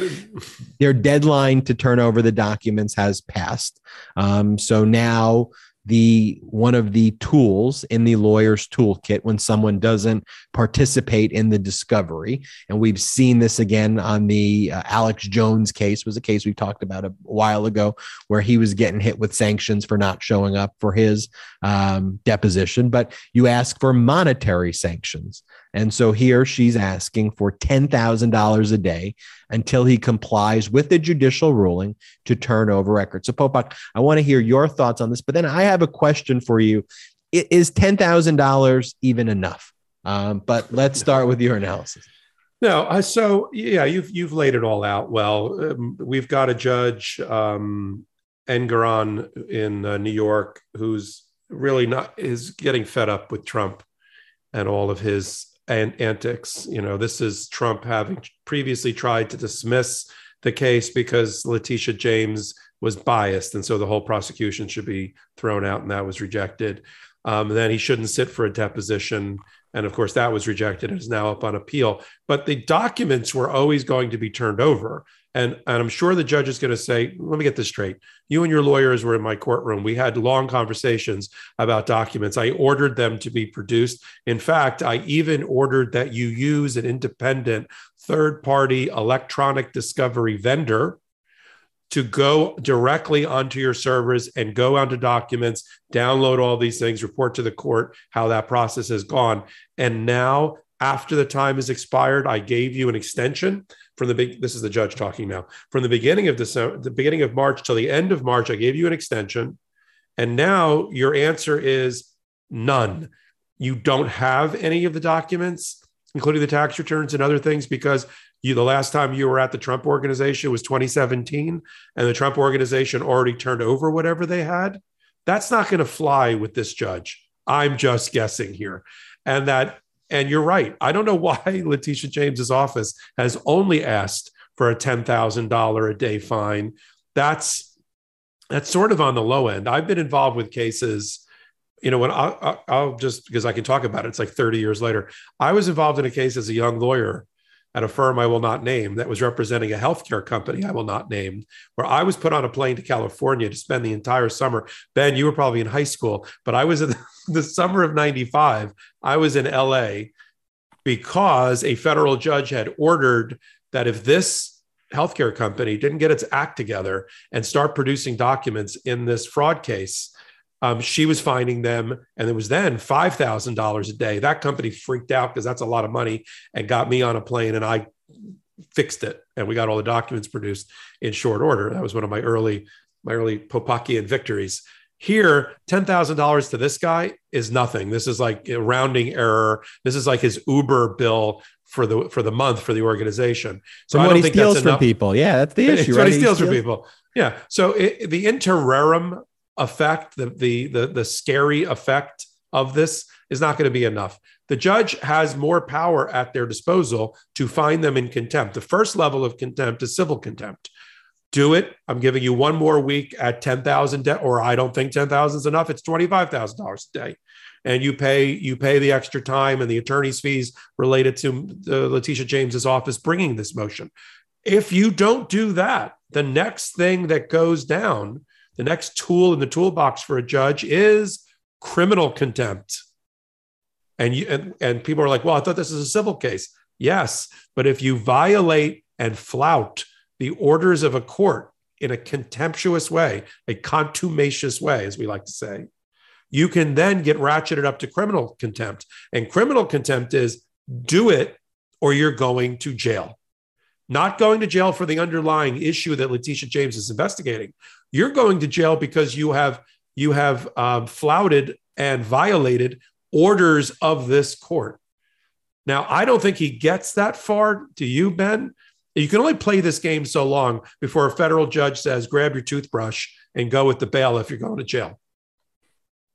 Speaker 1: their deadline to turn over the documents has passed. Um, so now the one of the tools in the lawyer's toolkit when someone doesn't participate in the discovery. And we've seen this again on the uh, alex jones case was a case we talked about a while ago where he was getting hit with sanctions for not showing up for his um, deposition. But you ask for monetary sanctions And so here she's asking for $10,000 a day until he complies with the judicial ruling to turn over records. So, Popok, I want to hear your thoughts on this, but then I have a question for you. Is $10,000 even enough? Um, but let's start with your analysis.
Speaker 2: No, uh, so yeah, you've you've laid it all out well. Um, we've got a judge, um, Engoron in uh, New York, who's really not is getting fed up with Trump and all of his an- antics. You know, this is Trump having previously tried to dismiss the case because Letitia James was biased, and so the whole prosecution should be thrown out, and that was rejected. Um, then he shouldn't sit for a deposition and of course, that was rejected and is now up on appeal. But the documents were always going to be turned over. And, and I'm sure the judge is going to say, let me get this straight. You and your lawyers were in my courtroom. We had long conversations about documents. I ordered them to be produced. In fact, I even ordered that you use an independent third party electronic discovery vendor to go directly onto your servers and go onto documents, download all these things, report to the court how that process has gone. And now, after the time has expired, I gave you an extension from the big. This is the judge talking now. From the beginning of December, the beginning of March till the end of March, I gave you an extension, and now your answer is none. You don't have any of the documents, including the tax returns and other things, because you the last time you were at the Trump organization was 2017 and the Trump organization already turned over whatever they had. That's not going to fly with this judge. I'm just guessing here. And that and you're right. I don't know <laughs> why Letitia James's office has only asked for a $10,000 a day fine. That's that's sort of on the low end. I've been involved with cases you know, when I, will just because I can talk about it, it's like 30 years later. I was involved in a case as a young lawyer at a firm I will not name that was representing a healthcare company I will not name, where I was put on a plane to California to spend the entire summer. Ben, you were probably in high school, but I was in <laughs> the summer of 95. I was in LA because a federal judge had ordered that if this healthcare company didn't get its act together and start producing documents in this fraud case, um, she was finding them, and it was then five thousand dollars a day. That company freaked out because that's a lot of money, and got me on a plane, and I fixed it, and we got all the documents produced in short order. That was one of my early my early Popokian victories. Here, ten thousand dollars to this guy is nothing. This is like a rounding error. This is like his Uber bill for the for the month for the organization.
Speaker 1: So don't think steals that's from people. Yeah, that's the <laughs> issue.
Speaker 2: It's right? what he steals, he steals from people. Yeah. So it, the interim effect, the the the, the scary effect of this is not going to be enough. The judge has more power at their disposal to find them in contempt. The first level of contempt is civil contempt. Do it. I'm giving you one more week at 10,000 de- or I don't think 10,000 is enough. It's $25,000 a day. And you pay you pay the extra time and the attorney's fees related to the Letitia James's office bringing this motion. If you don't do that, the next thing that goes down the next tool in the toolbox for a judge is criminal contempt. And you and, and people are like, well, I thought this is a civil case. Yes, but if you violate and flout the orders of a court in a contemptuous way, a contumacious way, as we like to say, you can then get ratcheted up to criminal contempt. And criminal contempt is do it or you're going to jail. Not going to jail for the underlying issue that Letitia James is investigating, you're going to jail because you have you have um, flouted and violated orders of this court. Now, I don't think he gets that far. Do you, Ben? You can only play this game so long before a federal judge says, "Grab your toothbrush and go with the bail if you're going to jail."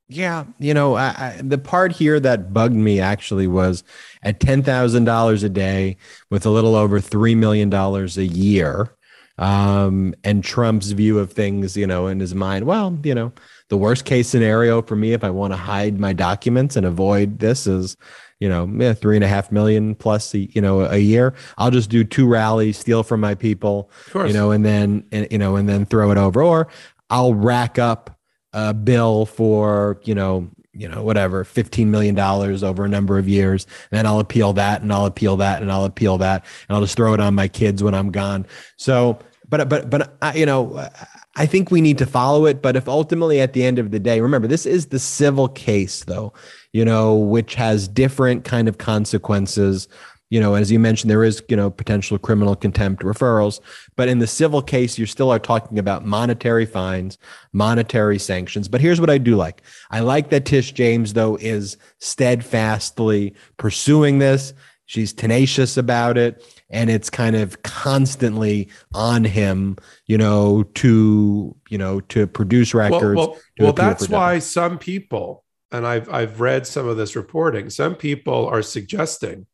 Speaker 1: Yeah, you know, I, I, the part here that bugged me actually was at ten thousand dollars a day, with a little over three million dollars a year um, and Trump's view of things, you know, in his mind. Well, you know, the worst case scenario for me, if I want to hide my documents and avoid this, is you know, three and a half million plus, you know, a year. I'll just do two rallies, steal from my people, you know, and then, and, you know, and then throw it over. Or I'll rack up a bill for, you know, you know, whatever, $15 million over a number of years. And then I'll appeal that and I'll appeal that and I'll appeal that. And I'll just throw it on my kids when I'm gone. So, but, but, but, I, you know, I think we need to follow it. But if ultimately at the end of the day, remember, this is the civil case, though. you know, which has different kind of consequences you know, as you mentioned, there is, you know, potential criminal contempt referrals, but in the civil case, you still are talking about monetary fines, monetary sanctions. But here's what I do like. I like that Tish James, though, is steadfastly pursuing this. She's tenacious about it. And it's kind of constantly on him, you know, to, you know, to produce records.
Speaker 2: Well, well, well that's why some people, and I've I've read some of this reporting, some people are suggesting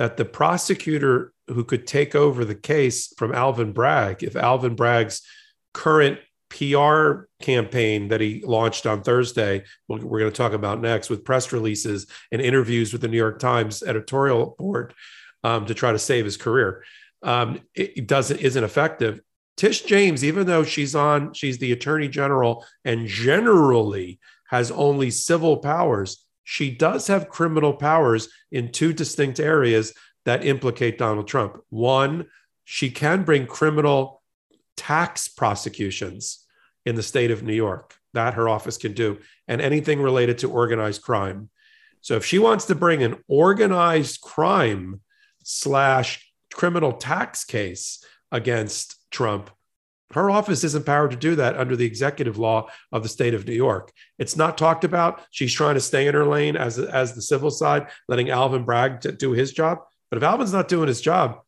Speaker 2: that the prosecutor who could take over the case from Alvin Bragg, if Alvin Bragg's current PR campaign that he launched on Thursday, we're going to talk about next with press releases and interviews with the New York Times editorial board um, to try to save his career, um, it, doesn't isn't effective. Tish James, even though she's on, she's the attorney general and generally has only civil powers she does have criminal powers in two distinct areas that implicate Donald Trump. One, she can bring criminal tax prosecutions in the state of New York. That her office can do, and anything related to organized crime. So if she wants to bring an organized crime slash criminal tax case against Trump, her office is empowered to do that under the executive law of the state of New York. It's not talked about. She's trying to stay in her lane as, as the civil side, letting Alvin Bragg do his job. But if Alvin's not doing his job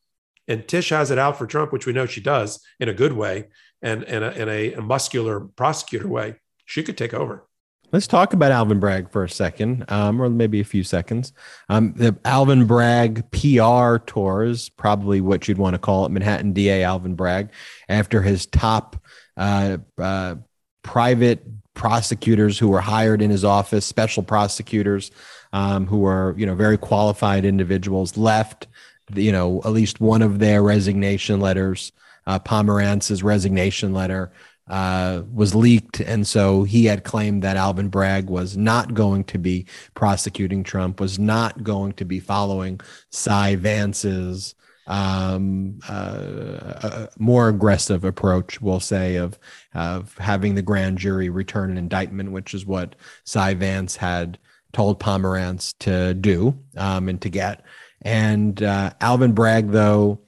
Speaker 2: and Tish has it out for Trump, which we know she does in a good way and in a, in a, a muscular prosecutor way, she could take over.
Speaker 1: Let's talk about Alvin Bragg for a second, um, or maybe a few seconds. Um, the Alvin Bragg PR tour is probably what you'd want to call it, Manhattan DA Alvin Bragg, after his top uh, uh, private prosecutors who were hired in his office, special prosecutors um, who were, you know, very qualified individuals, left. You know, at least one of their resignation letters, uh, Pomerantz's resignation letter uh, was leaked. And so he had claimed that Alvin Bragg was not going to be prosecuting Trump, was not going to be following Cy Vance's um, uh, more aggressive approach, we'll say, of, of having the grand jury return an indictment, which is what Cy Vance had told Pomerantz to do um, and to get. And uh, Alvin Bragg, though,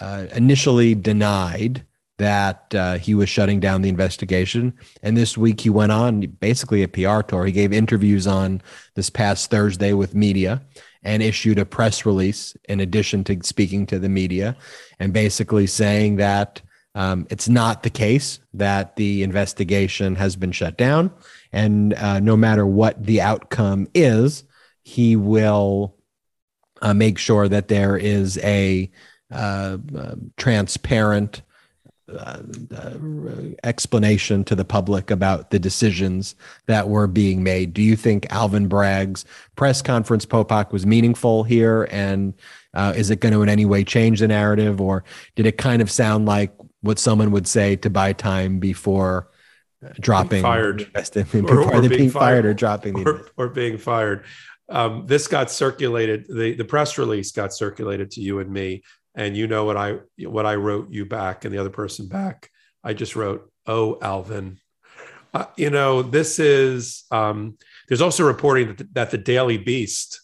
Speaker 1: uh, initially denied that uh, he was shutting down the investigation. And this week he went on basically a PR tour. He gave interviews on this past Thursday with media and issued a press release in addition to speaking to the media and basically saying that um, it's not the case that the investigation has been shut down. And uh, no matter what the outcome is, he will uh, make sure that there is a uh, uh transparent uh, uh, explanation to the public about the decisions that were being made. Do you think Alvin Bragg's press conference, Popok, was meaningful here? And uh, is it going to in any way change the narrative? Or did it kind of sound like what someone would say to buy time before dropping
Speaker 2: being fired
Speaker 1: or, or being, being fired, fired, or dropping
Speaker 2: or, or being fired? Um, this got circulated. The, the press release got circulated to you and me and you know what I what I wrote you back and the other person back. I just wrote, "Oh, Alvin." Uh, you know, this is. Um, there's also reporting that the, that the Daily Beast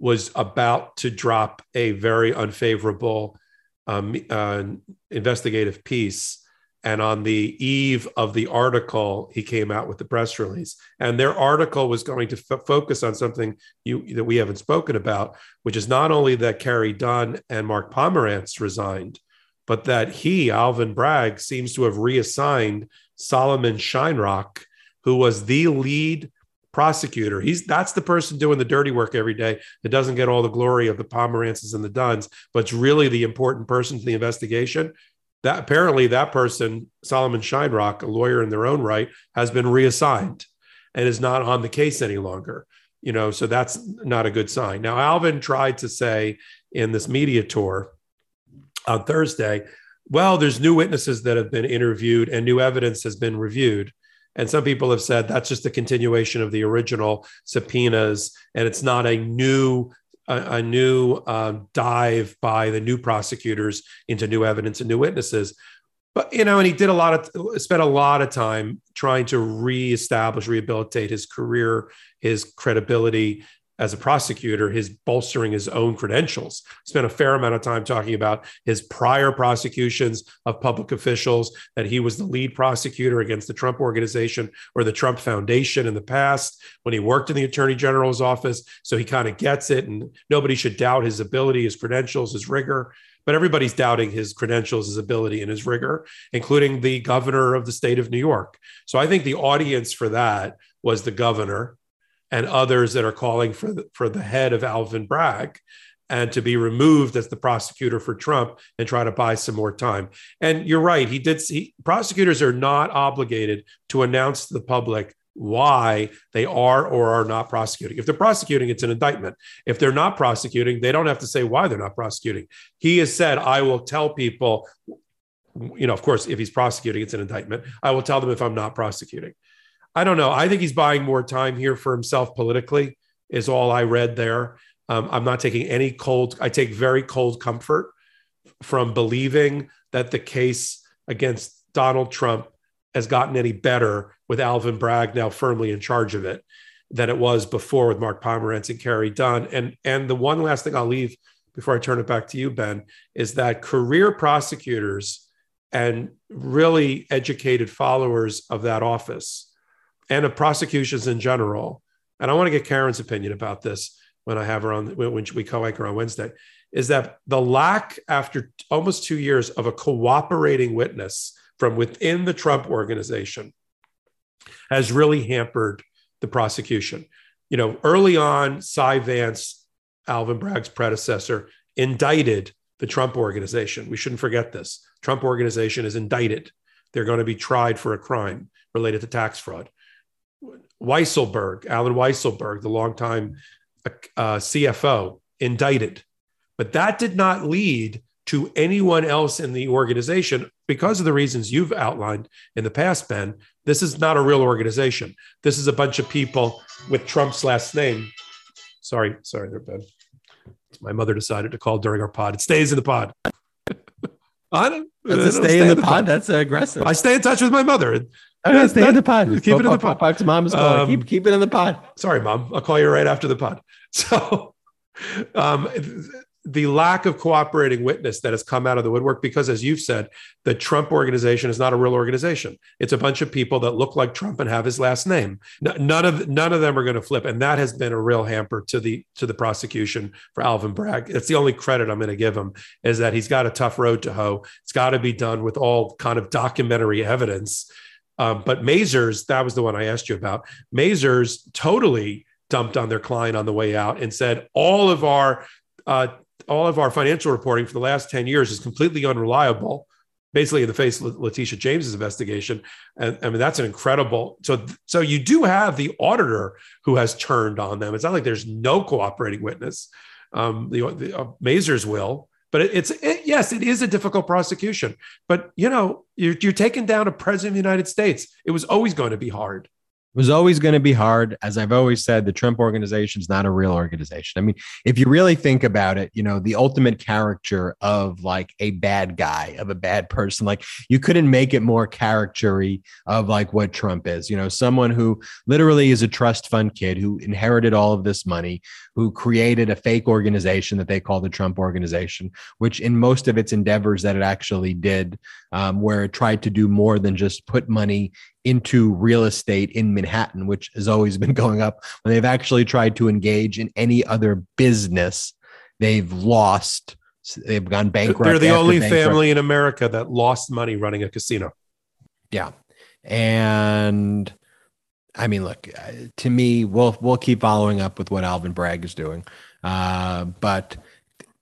Speaker 2: was about to drop a very unfavorable um, uh, investigative piece and on the eve of the article, he came out with the press release. And their article was going to f- focus on something you, that we haven't spoken about, which is not only that Carey Dunne and Mark Pomerantz resigned, but that he, Alvin Bragg, seems to have reassigned Solomon Shinerock, who was the lead prosecutor. He's that's the person doing the dirty work every day that doesn't get all the glory of the Pomerantzes and the Dunnes, but it's really the important person to the investigation that apparently that person, Solomon Shinerock, a lawyer in their own right, has been reassigned and is not on the case any longer. You know, so that's not a good sign. Now, Alvin tried to say in this media tour on Thursday, well, there's new witnesses that have been interviewed and new evidence has been reviewed. And some people have said that's just a continuation of the original subpoenas, and it's not a new a, a new uh, dive by the new prosecutors into new evidence and new witnesses. but you know, and he did a lot of spent a lot of time trying to reestablish, rehabilitate his career, his credibility as a prosecutor, his bolstering his own credentials. Spent a fair amount of time talking about his prior prosecutions of public officials, that he was the lead prosecutor against the Trump organization or the Trump Foundation in the past when he worked in the attorney general's office. So he kind of gets it, and nobody should doubt his ability, his credentials, his rigor but everybody's doubting his credentials, his ability, and his rigor, including the governor of the state of New York. So I think the audience for that was the governor and others that are calling for the, for the head of Alvin Bragg and to be removed as the prosecutor for Trump and try to buy some more time. And you're right, he did see prosecutors are not obligated to announce to the public why they are or are not prosecuting. If they're prosecuting, it's an indictment. If they're not prosecuting, they don't have to say why they're not prosecuting. He has said, I will tell people, you know, of course, if he's prosecuting, it's an indictment. I will tell them if I'm not prosecuting. I don't know. I think he's buying more time here for himself politically, is all I read there. Um, I'm not taking any cold, I take very cold comfort from believing that the case against Donald Trump has gotten any better with Alvin Bragg now firmly in charge of it than it was before with Mark Pomerantz and Carey Dunne. And and the one last thing I'll leave before I turn it back to you, Ben, is that career prosecutors and really educated followers of that office and of prosecutions in general, and I want to get Karen's opinion about this when I have her on when we co-anchor on Wednesday, is that the lack after almost two years of a cooperating witness from within the Trump organization has really hampered the prosecution. You know, early on, Cy Vance, Alvin Bragg's predecessor, indicted the Trump organization. We shouldn't forget this. Trump organization is indicted. They're going to be tried for a crime related to tax fraud. Weisselberg, Alan Weisselberg, the longtime uh, CFO, indicted. But that did not lead to anyone else in the organization because of the reasons you've outlined in the past, Ben. This is not a real organization. This is a bunch of people with Trump's last name. Sorry, sorry there, Ben. My mother decided to call during our pod. It stays in the pod. <laughs>
Speaker 1: I don't, Does it stay, in the, the pod? That's aggressive.
Speaker 2: I stay in touch with my mother.
Speaker 1: Okay, stay in the pod.
Speaker 2: Keep it in the pod.
Speaker 1: Fox mom is calling. Um, keep, keep it in the pod.
Speaker 2: Sorry, mom. I'll call you right after the pod. <laughs> So, um, the lack of cooperating witness that has come out of the woodwork because as you've said the trump organization is not a real organization it's a bunch of people that look like trump and have his last name none of none of them are going to flip and that has been a real hamper to the to the prosecution for alvin bragg it's the only credit i'm going to give him is that he's got a tough road to hoe it's got to be done with all kind of documentary evidence um, but mazars that was the one i asked you about. Mazars totally dumped on their client on the way out and said all of our uh, all of our financial reporting for the last 10 years is completely unreliable basically in the face of letitia james's investigation. And i mean that's an incredible so so you do have the auditor who has turned on them. It's not like there's no cooperating witness. Um, the, the uh, mazars will but it's it, yes it is a difficult prosecution. But you know you're, you're taking down a president of the united states. It was always going to be hard
Speaker 1: was always going to be hard. As I've always said, the Trump organization is not a real organization. I mean, if you really think about it, you know, the ultimate caricature of like a bad guy, of a bad person, like you couldn't make it more caricature of like what Trump is, you know, someone who literally is a trust fund kid who inherited all of this money, who created a fake organization that they call the Trump organization, which in most of its endeavors that it actually did, um, where it tried to do more than just put money into real estate in Manhattan, which has always been <laughs> going up, when they've actually tried to engage in any other business, they've lost. They've gone bankrupt.
Speaker 2: They're the only bankrupt. family in America that lost money running a casino.
Speaker 1: Yeah. And I mean, look, uh, to me, we'll we'll keep following up with what Alvin Bragg is doing, uh, but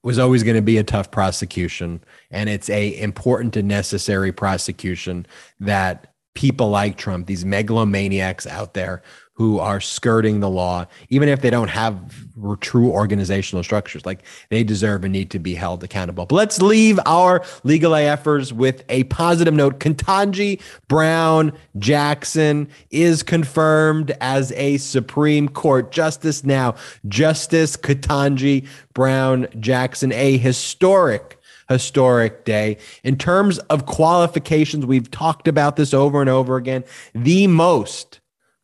Speaker 1: was always going to be a tough prosecution, and it's a important and necessary prosecution that people like Trump, these megalomaniacs out there who are skirting the law, even if they don't have true organizational structures, like they deserve and need to be held accountable. But let's leave our legal AFers with a positive note. Ketanji Brown Jackson is confirmed as a Supreme Court justice now. Justice Ketanji Brown Jackson, a historic historic day. In terms of qualifications, we've talked about this over and over again. The most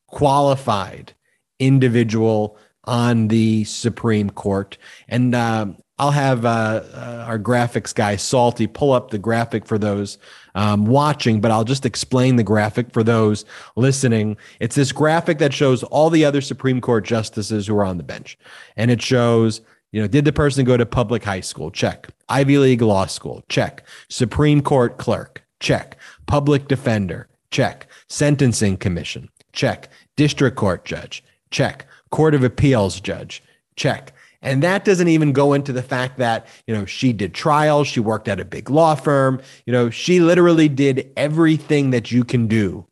Speaker 1: qualified individual on the Supreme Court. And uh, I'll have uh, uh, our graphics guy, Salty, pull up the graphic for those um, watching, but I'll just explain the graphic for those listening. It's this graphic that shows all the other Supreme Court justices who are on the bench. And it shows, you know, did the person go to public high school? Check. Ivy League law school? Check. Supreme Court clerk? Check. Public defender? Check. Sentencing commission? Check. District court judge? Check. Court of appeals judge? Check. And that doesn't even go into the fact that, you know, she did trials, she worked at a big law firm, you know, she literally did everything that you can do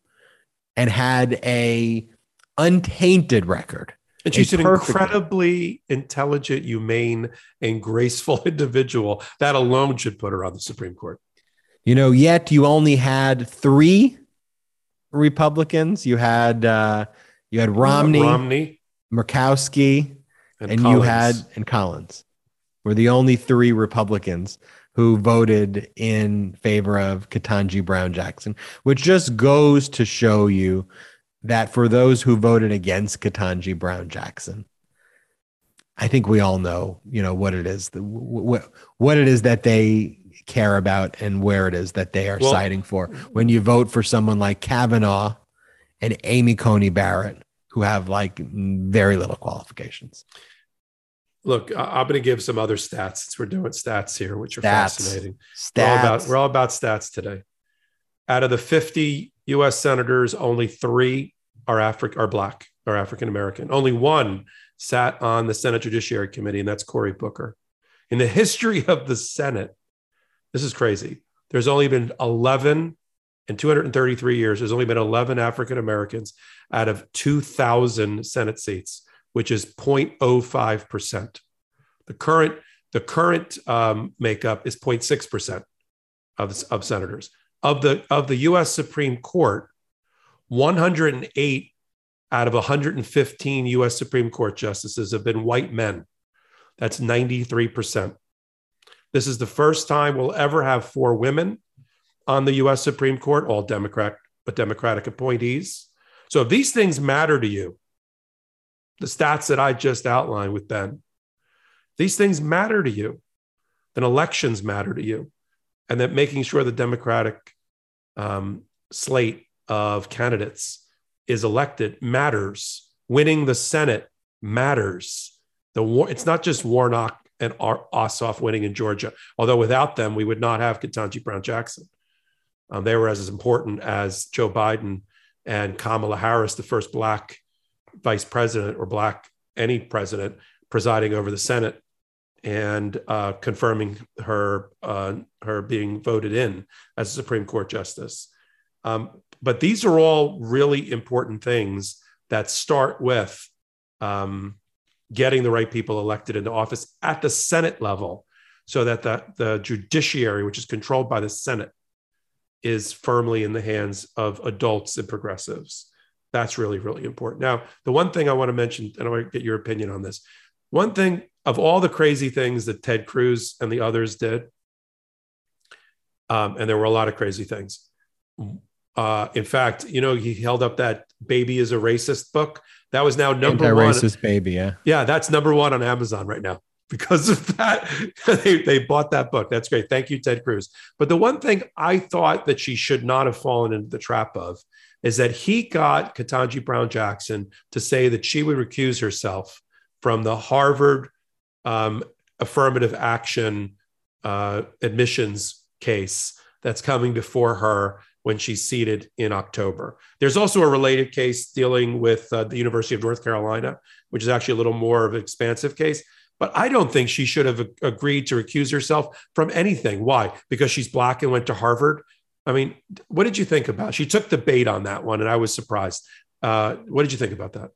Speaker 1: and had a untainted record.
Speaker 2: And she's an incredibly intelligent, humane, and graceful <laughs> individual. That alone should put her on the Supreme Court.
Speaker 1: You know, yet you only had three Republicans. You had uh, you had Romney,
Speaker 2: Romney,
Speaker 1: Murkowski, and, and you had and Collins were the only three Republicans who voted in favor of Ketanji Brown Jackson, which just goes to show you that for those who voted against Ketanji Brown Jackson, I think we all know, you know, what it is, the, what, what it is that they care about and where it is that they are well, siding for. When you vote for someone like Kavanaugh and Amy Coney Barrett, who have like very little qualifications.
Speaker 2: Look, I'm going to give some other stats since we're doing stats here, which are
Speaker 1: stats.
Speaker 2: fascinating.
Speaker 1: Stats. We're all,
Speaker 2: about, we're all about stats today. Out of the 50 U.S. senators, only three are African, are black, are African American. Only one sat on the Senate Judiciary Committee, and that's Cory Booker. In the <laughs> history of the Senate, this is crazy. There's only been 11 in 233 years, there's only been 11 African Americans out of 2,000 Senate seats, which is 0.05%. The current, the current um, makeup is 0.6% of, of senators. Of the, of the US Supreme Court, 108 out of 115 US Supreme Court justices have been white men. That's 93%. This is the first time we'll ever have four women on the US Supreme Court, all Democrat, but Democratic appointees. So if these things matter to you, the stats that I just outlined with Ben, these things matter to you, then elections matter to you. And that making sure the Democratic um, slate of candidates is elected matters. Winning the Senate matters. The war, it's not just Warnock and Ossoff winning in Georgia, although without them, we would not have Ketanji Brown Jackson. Um, they were as important as Joe Biden and Kamala Harris, the first Black vice president or Black any president presiding over the Senate and uh, confirming her uh, her being voted in as a Supreme Court justice. Um, but these are all really important things that start with um, getting the right people elected into office at the Senate level, so that the, the judiciary, which is controlled by the Senate, is firmly in the hands of adults and progressives. That's really, really important. Now, the one thing I want to mention, and I want to get your opinion on this. One thing of all the crazy things that Ted Cruz and the others did, um, and there were a lot of crazy things. Uh, in fact, you know, he held up that "Baby is a Racist" book. That was now number
Speaker 1: Anti-racist one. Racist baby, yeah,
Speaker 2: yeah, that's number one on Amazon right now <laughs> because of that. <laughs> they, they bought that book. That's great. Thank you, Ted Cruz. But the one thing I thought that she should not have fallen into the trap of is that he got Ketanji Brown Jackson to say that she would recuse herself from the Harvard um, affirmative action uh, admissions case that's coming before her when she's seated in October. There's also a related case dealing with uh, the University of North Carolina, which is actually a little more of an expansive case. But I don't think she should have agreed to recuse herself from anything. Why? Because she's black and went to Harvard. I mean, what did you think about? She took the bait on that one, and I was surprised. Uh, what did you think about that?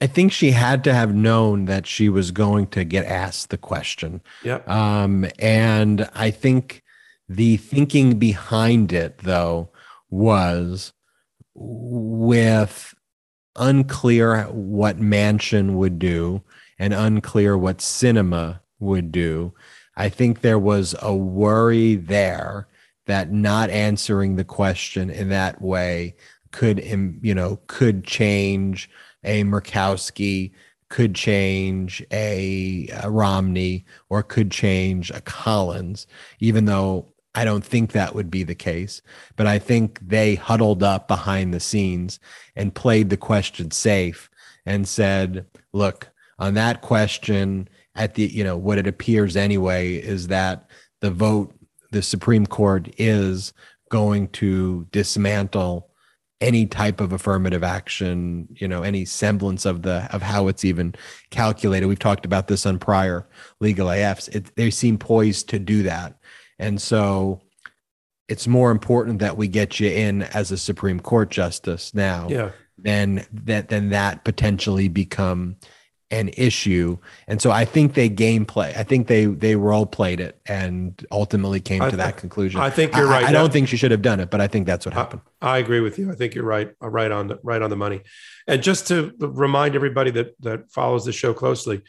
Speaker 1: I think she had to have known that she was going to get asked the question.
Speaker 2: Yeah.
Speaker 1: Um, and I think the thinking behind it, though, was with unclear what Manchin would do and unclear what Sinema would do. I think there was a worry there that not answering the question in that way could, you know, could change a Murkowski, could change a, a Romney, or could change a Collins, even though I don't think that would be the case. But I think they huddled up behind the scenes and played the question safe and said, look, on that question, at the, you know, what it appears anyway is that the vote, the Supreme Court is going to dismantle any type of affirmative action you know any semblance of the of how it's even calculated we've talked about this on prior legal afs it, they seem poised to do that and so it's more important that we get you in as a supreme court justice now
Speaker 2: yeah.
Speaker 1: than that than that potentially become an issue. And so I think they gameplay. I think they they role played it and ultimately came I, to that conclusion.
Speaker 2: I think you're right.
Speaker 1: I, I don't think she should have done it, but I think that's what happened.
Speaker 2: I, I, agree with you. I think you're right. Uh, right on the right on the money. And just to remind everybody that that follows the show closely,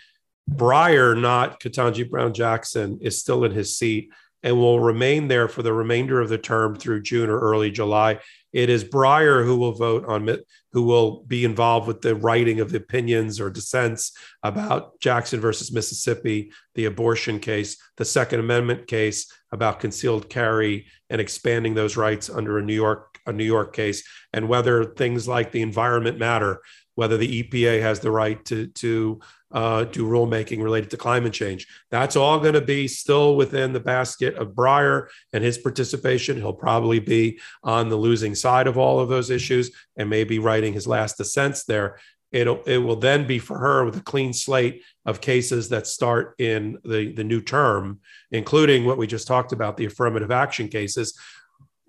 Speaker 2: Breyer, not Ketanji Brown Jackson, is still in his seat and will remain there for the remainder of the term through June or early July. It is Breyer who will vote on, who will be involved with the writing of the opinions or dissents about Jackson versus Mississippi, the abortion case, the Second Amendment case about concealed carry and expanding those rights under a New York a New York case, and whether things like the environment matter, whether the EPA has the right to to uh, do rulemaking related to climate change. That's all going to be still within the basket of Breyer and his participation. He'll probably be on the losing side of all of those issues and maybe writing his last dissents there. It'll it will then be for her with a clean slate of cases that start in the, the new term, including what we just talked about, the affirmative action cases,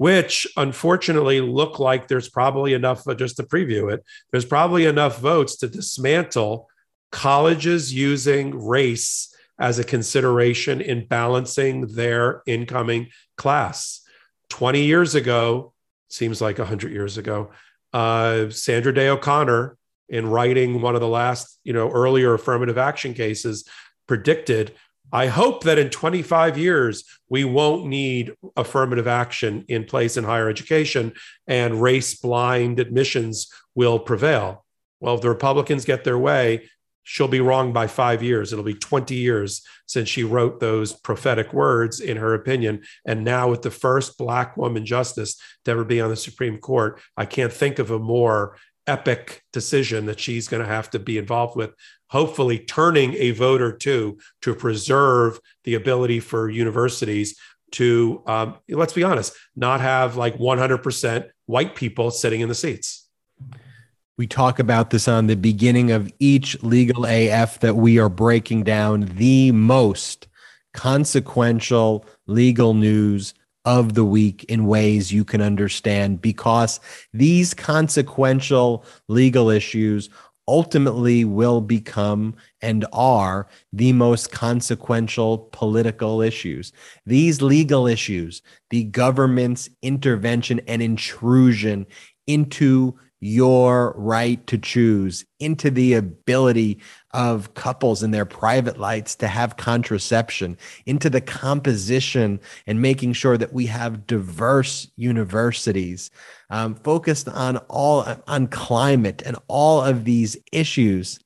Speaker 2: which unfortunately look like there's probably enough, just to preview it, there's probably enough votes to dismantle colleges using race as a consideration in balancing their incoming class. 20 years ago, seems like 100 years ago, uh, Sandra Day O'Connor, in writing one of the last, you know, earlier affirmative action cases, predicted I hope that in 25 years, we won't need affirmative action in place in higher education and race blind admissions will prevail. Well, if the Republicans get their way, she'll be wrong by five years. It'll be 20 years since she wrote those prophetic words, in her opinion. And now, with the first Black woman justice to ever be on the Supreme Court, I can't think of a more epic decision that she's going to have to be involved with hopefully turning a vote or two to preserve the ability for universities to um, let's be honest not have like 100% white people sitting in the seats.
Speaker 1: We talk about this on the beginning of each legal AF that we are breaking down the most consequential legal news of the week in ways you can understand because these consequential legal issues ultimately will become and are the most consequential political issues. These legal issues, the government's intervention and intrusion into your right to choose into the ability of couples in their private lives to have contraception, into the composition and making sure that we have diverse universities um, focused on all on climate and all of these issues.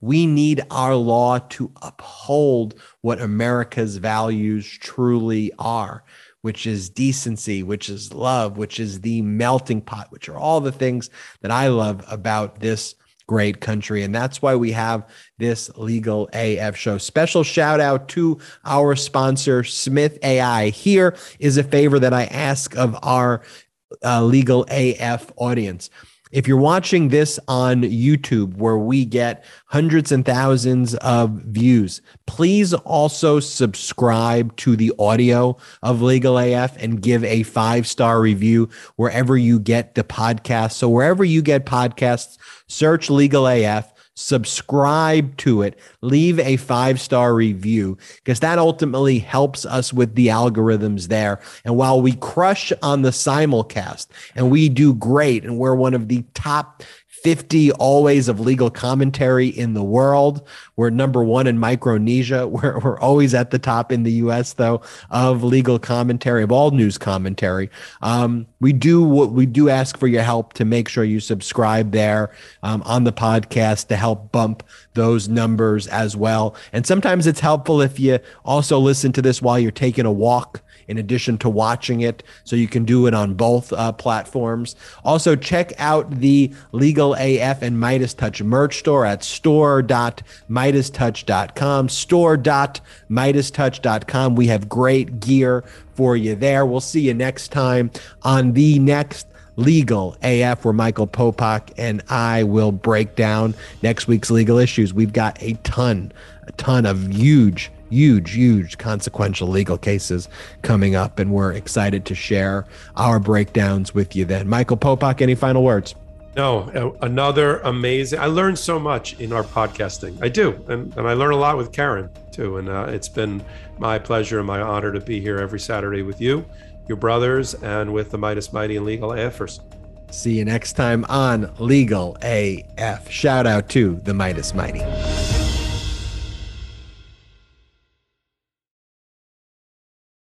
Speaker 1: We need our law to uphold what America's values truly are which is decency, which is love, which is the melting pot, which are all the things that I love about this great country. And that's why we have this Legal AF show. Special shout out to our sponsor, Smith AI. Here is a favor that I ask of our uh, Legal AF audience. If you're watching this on YouTube, where we get hundreds and thousands of views, please also subscribe to the audio of Legal AF and give a five star review wherever you get the podcast. So, wherever you get podcasts, search Legal AF subscribe to it, leave a five star review, because that ultimately helps us with the algorithms there. And while we crush on the simulcast and we do great, and we're one of the top 50 always of legal commentary in the world. We're number one in Micronesia. <laughs> We're, we're always at the top in the US, though, of legal commentary, of all news commentary. Um, we do what we do ask for your help to make sure you subscribe there um, on the podcast to help bump those numbers as well. And sometimes it's helpful if you also listen to this while you're taking a walk in addition to watching it. So you can do it on both uh, platforms. Also, check out the Legal AF and MeidasTouch merch store at store.meidastouch.com. Store.meidastouch.com. We have great gear for you there. We'll see you next time on the next Legal AF, where Michael Popok and I will break down next week's legal issues. We've got a ton, a ton of huge huge, huge consequential legal cases coming up, and we're excited to share our breakdowns with you then. Michael Popok, any final words?
Speaker 2: No, another amazing. I learned so much in our podcasting. I do, and, and I learn a lot with Karen too. And uh, it's been my pleasure and my honor to be here every Saturday with you, your brothers, and with the Meidas Mighty and Legal AFers.
Speaker 1: See you next time on Legal AF. Shout out to the Meidas Mighty.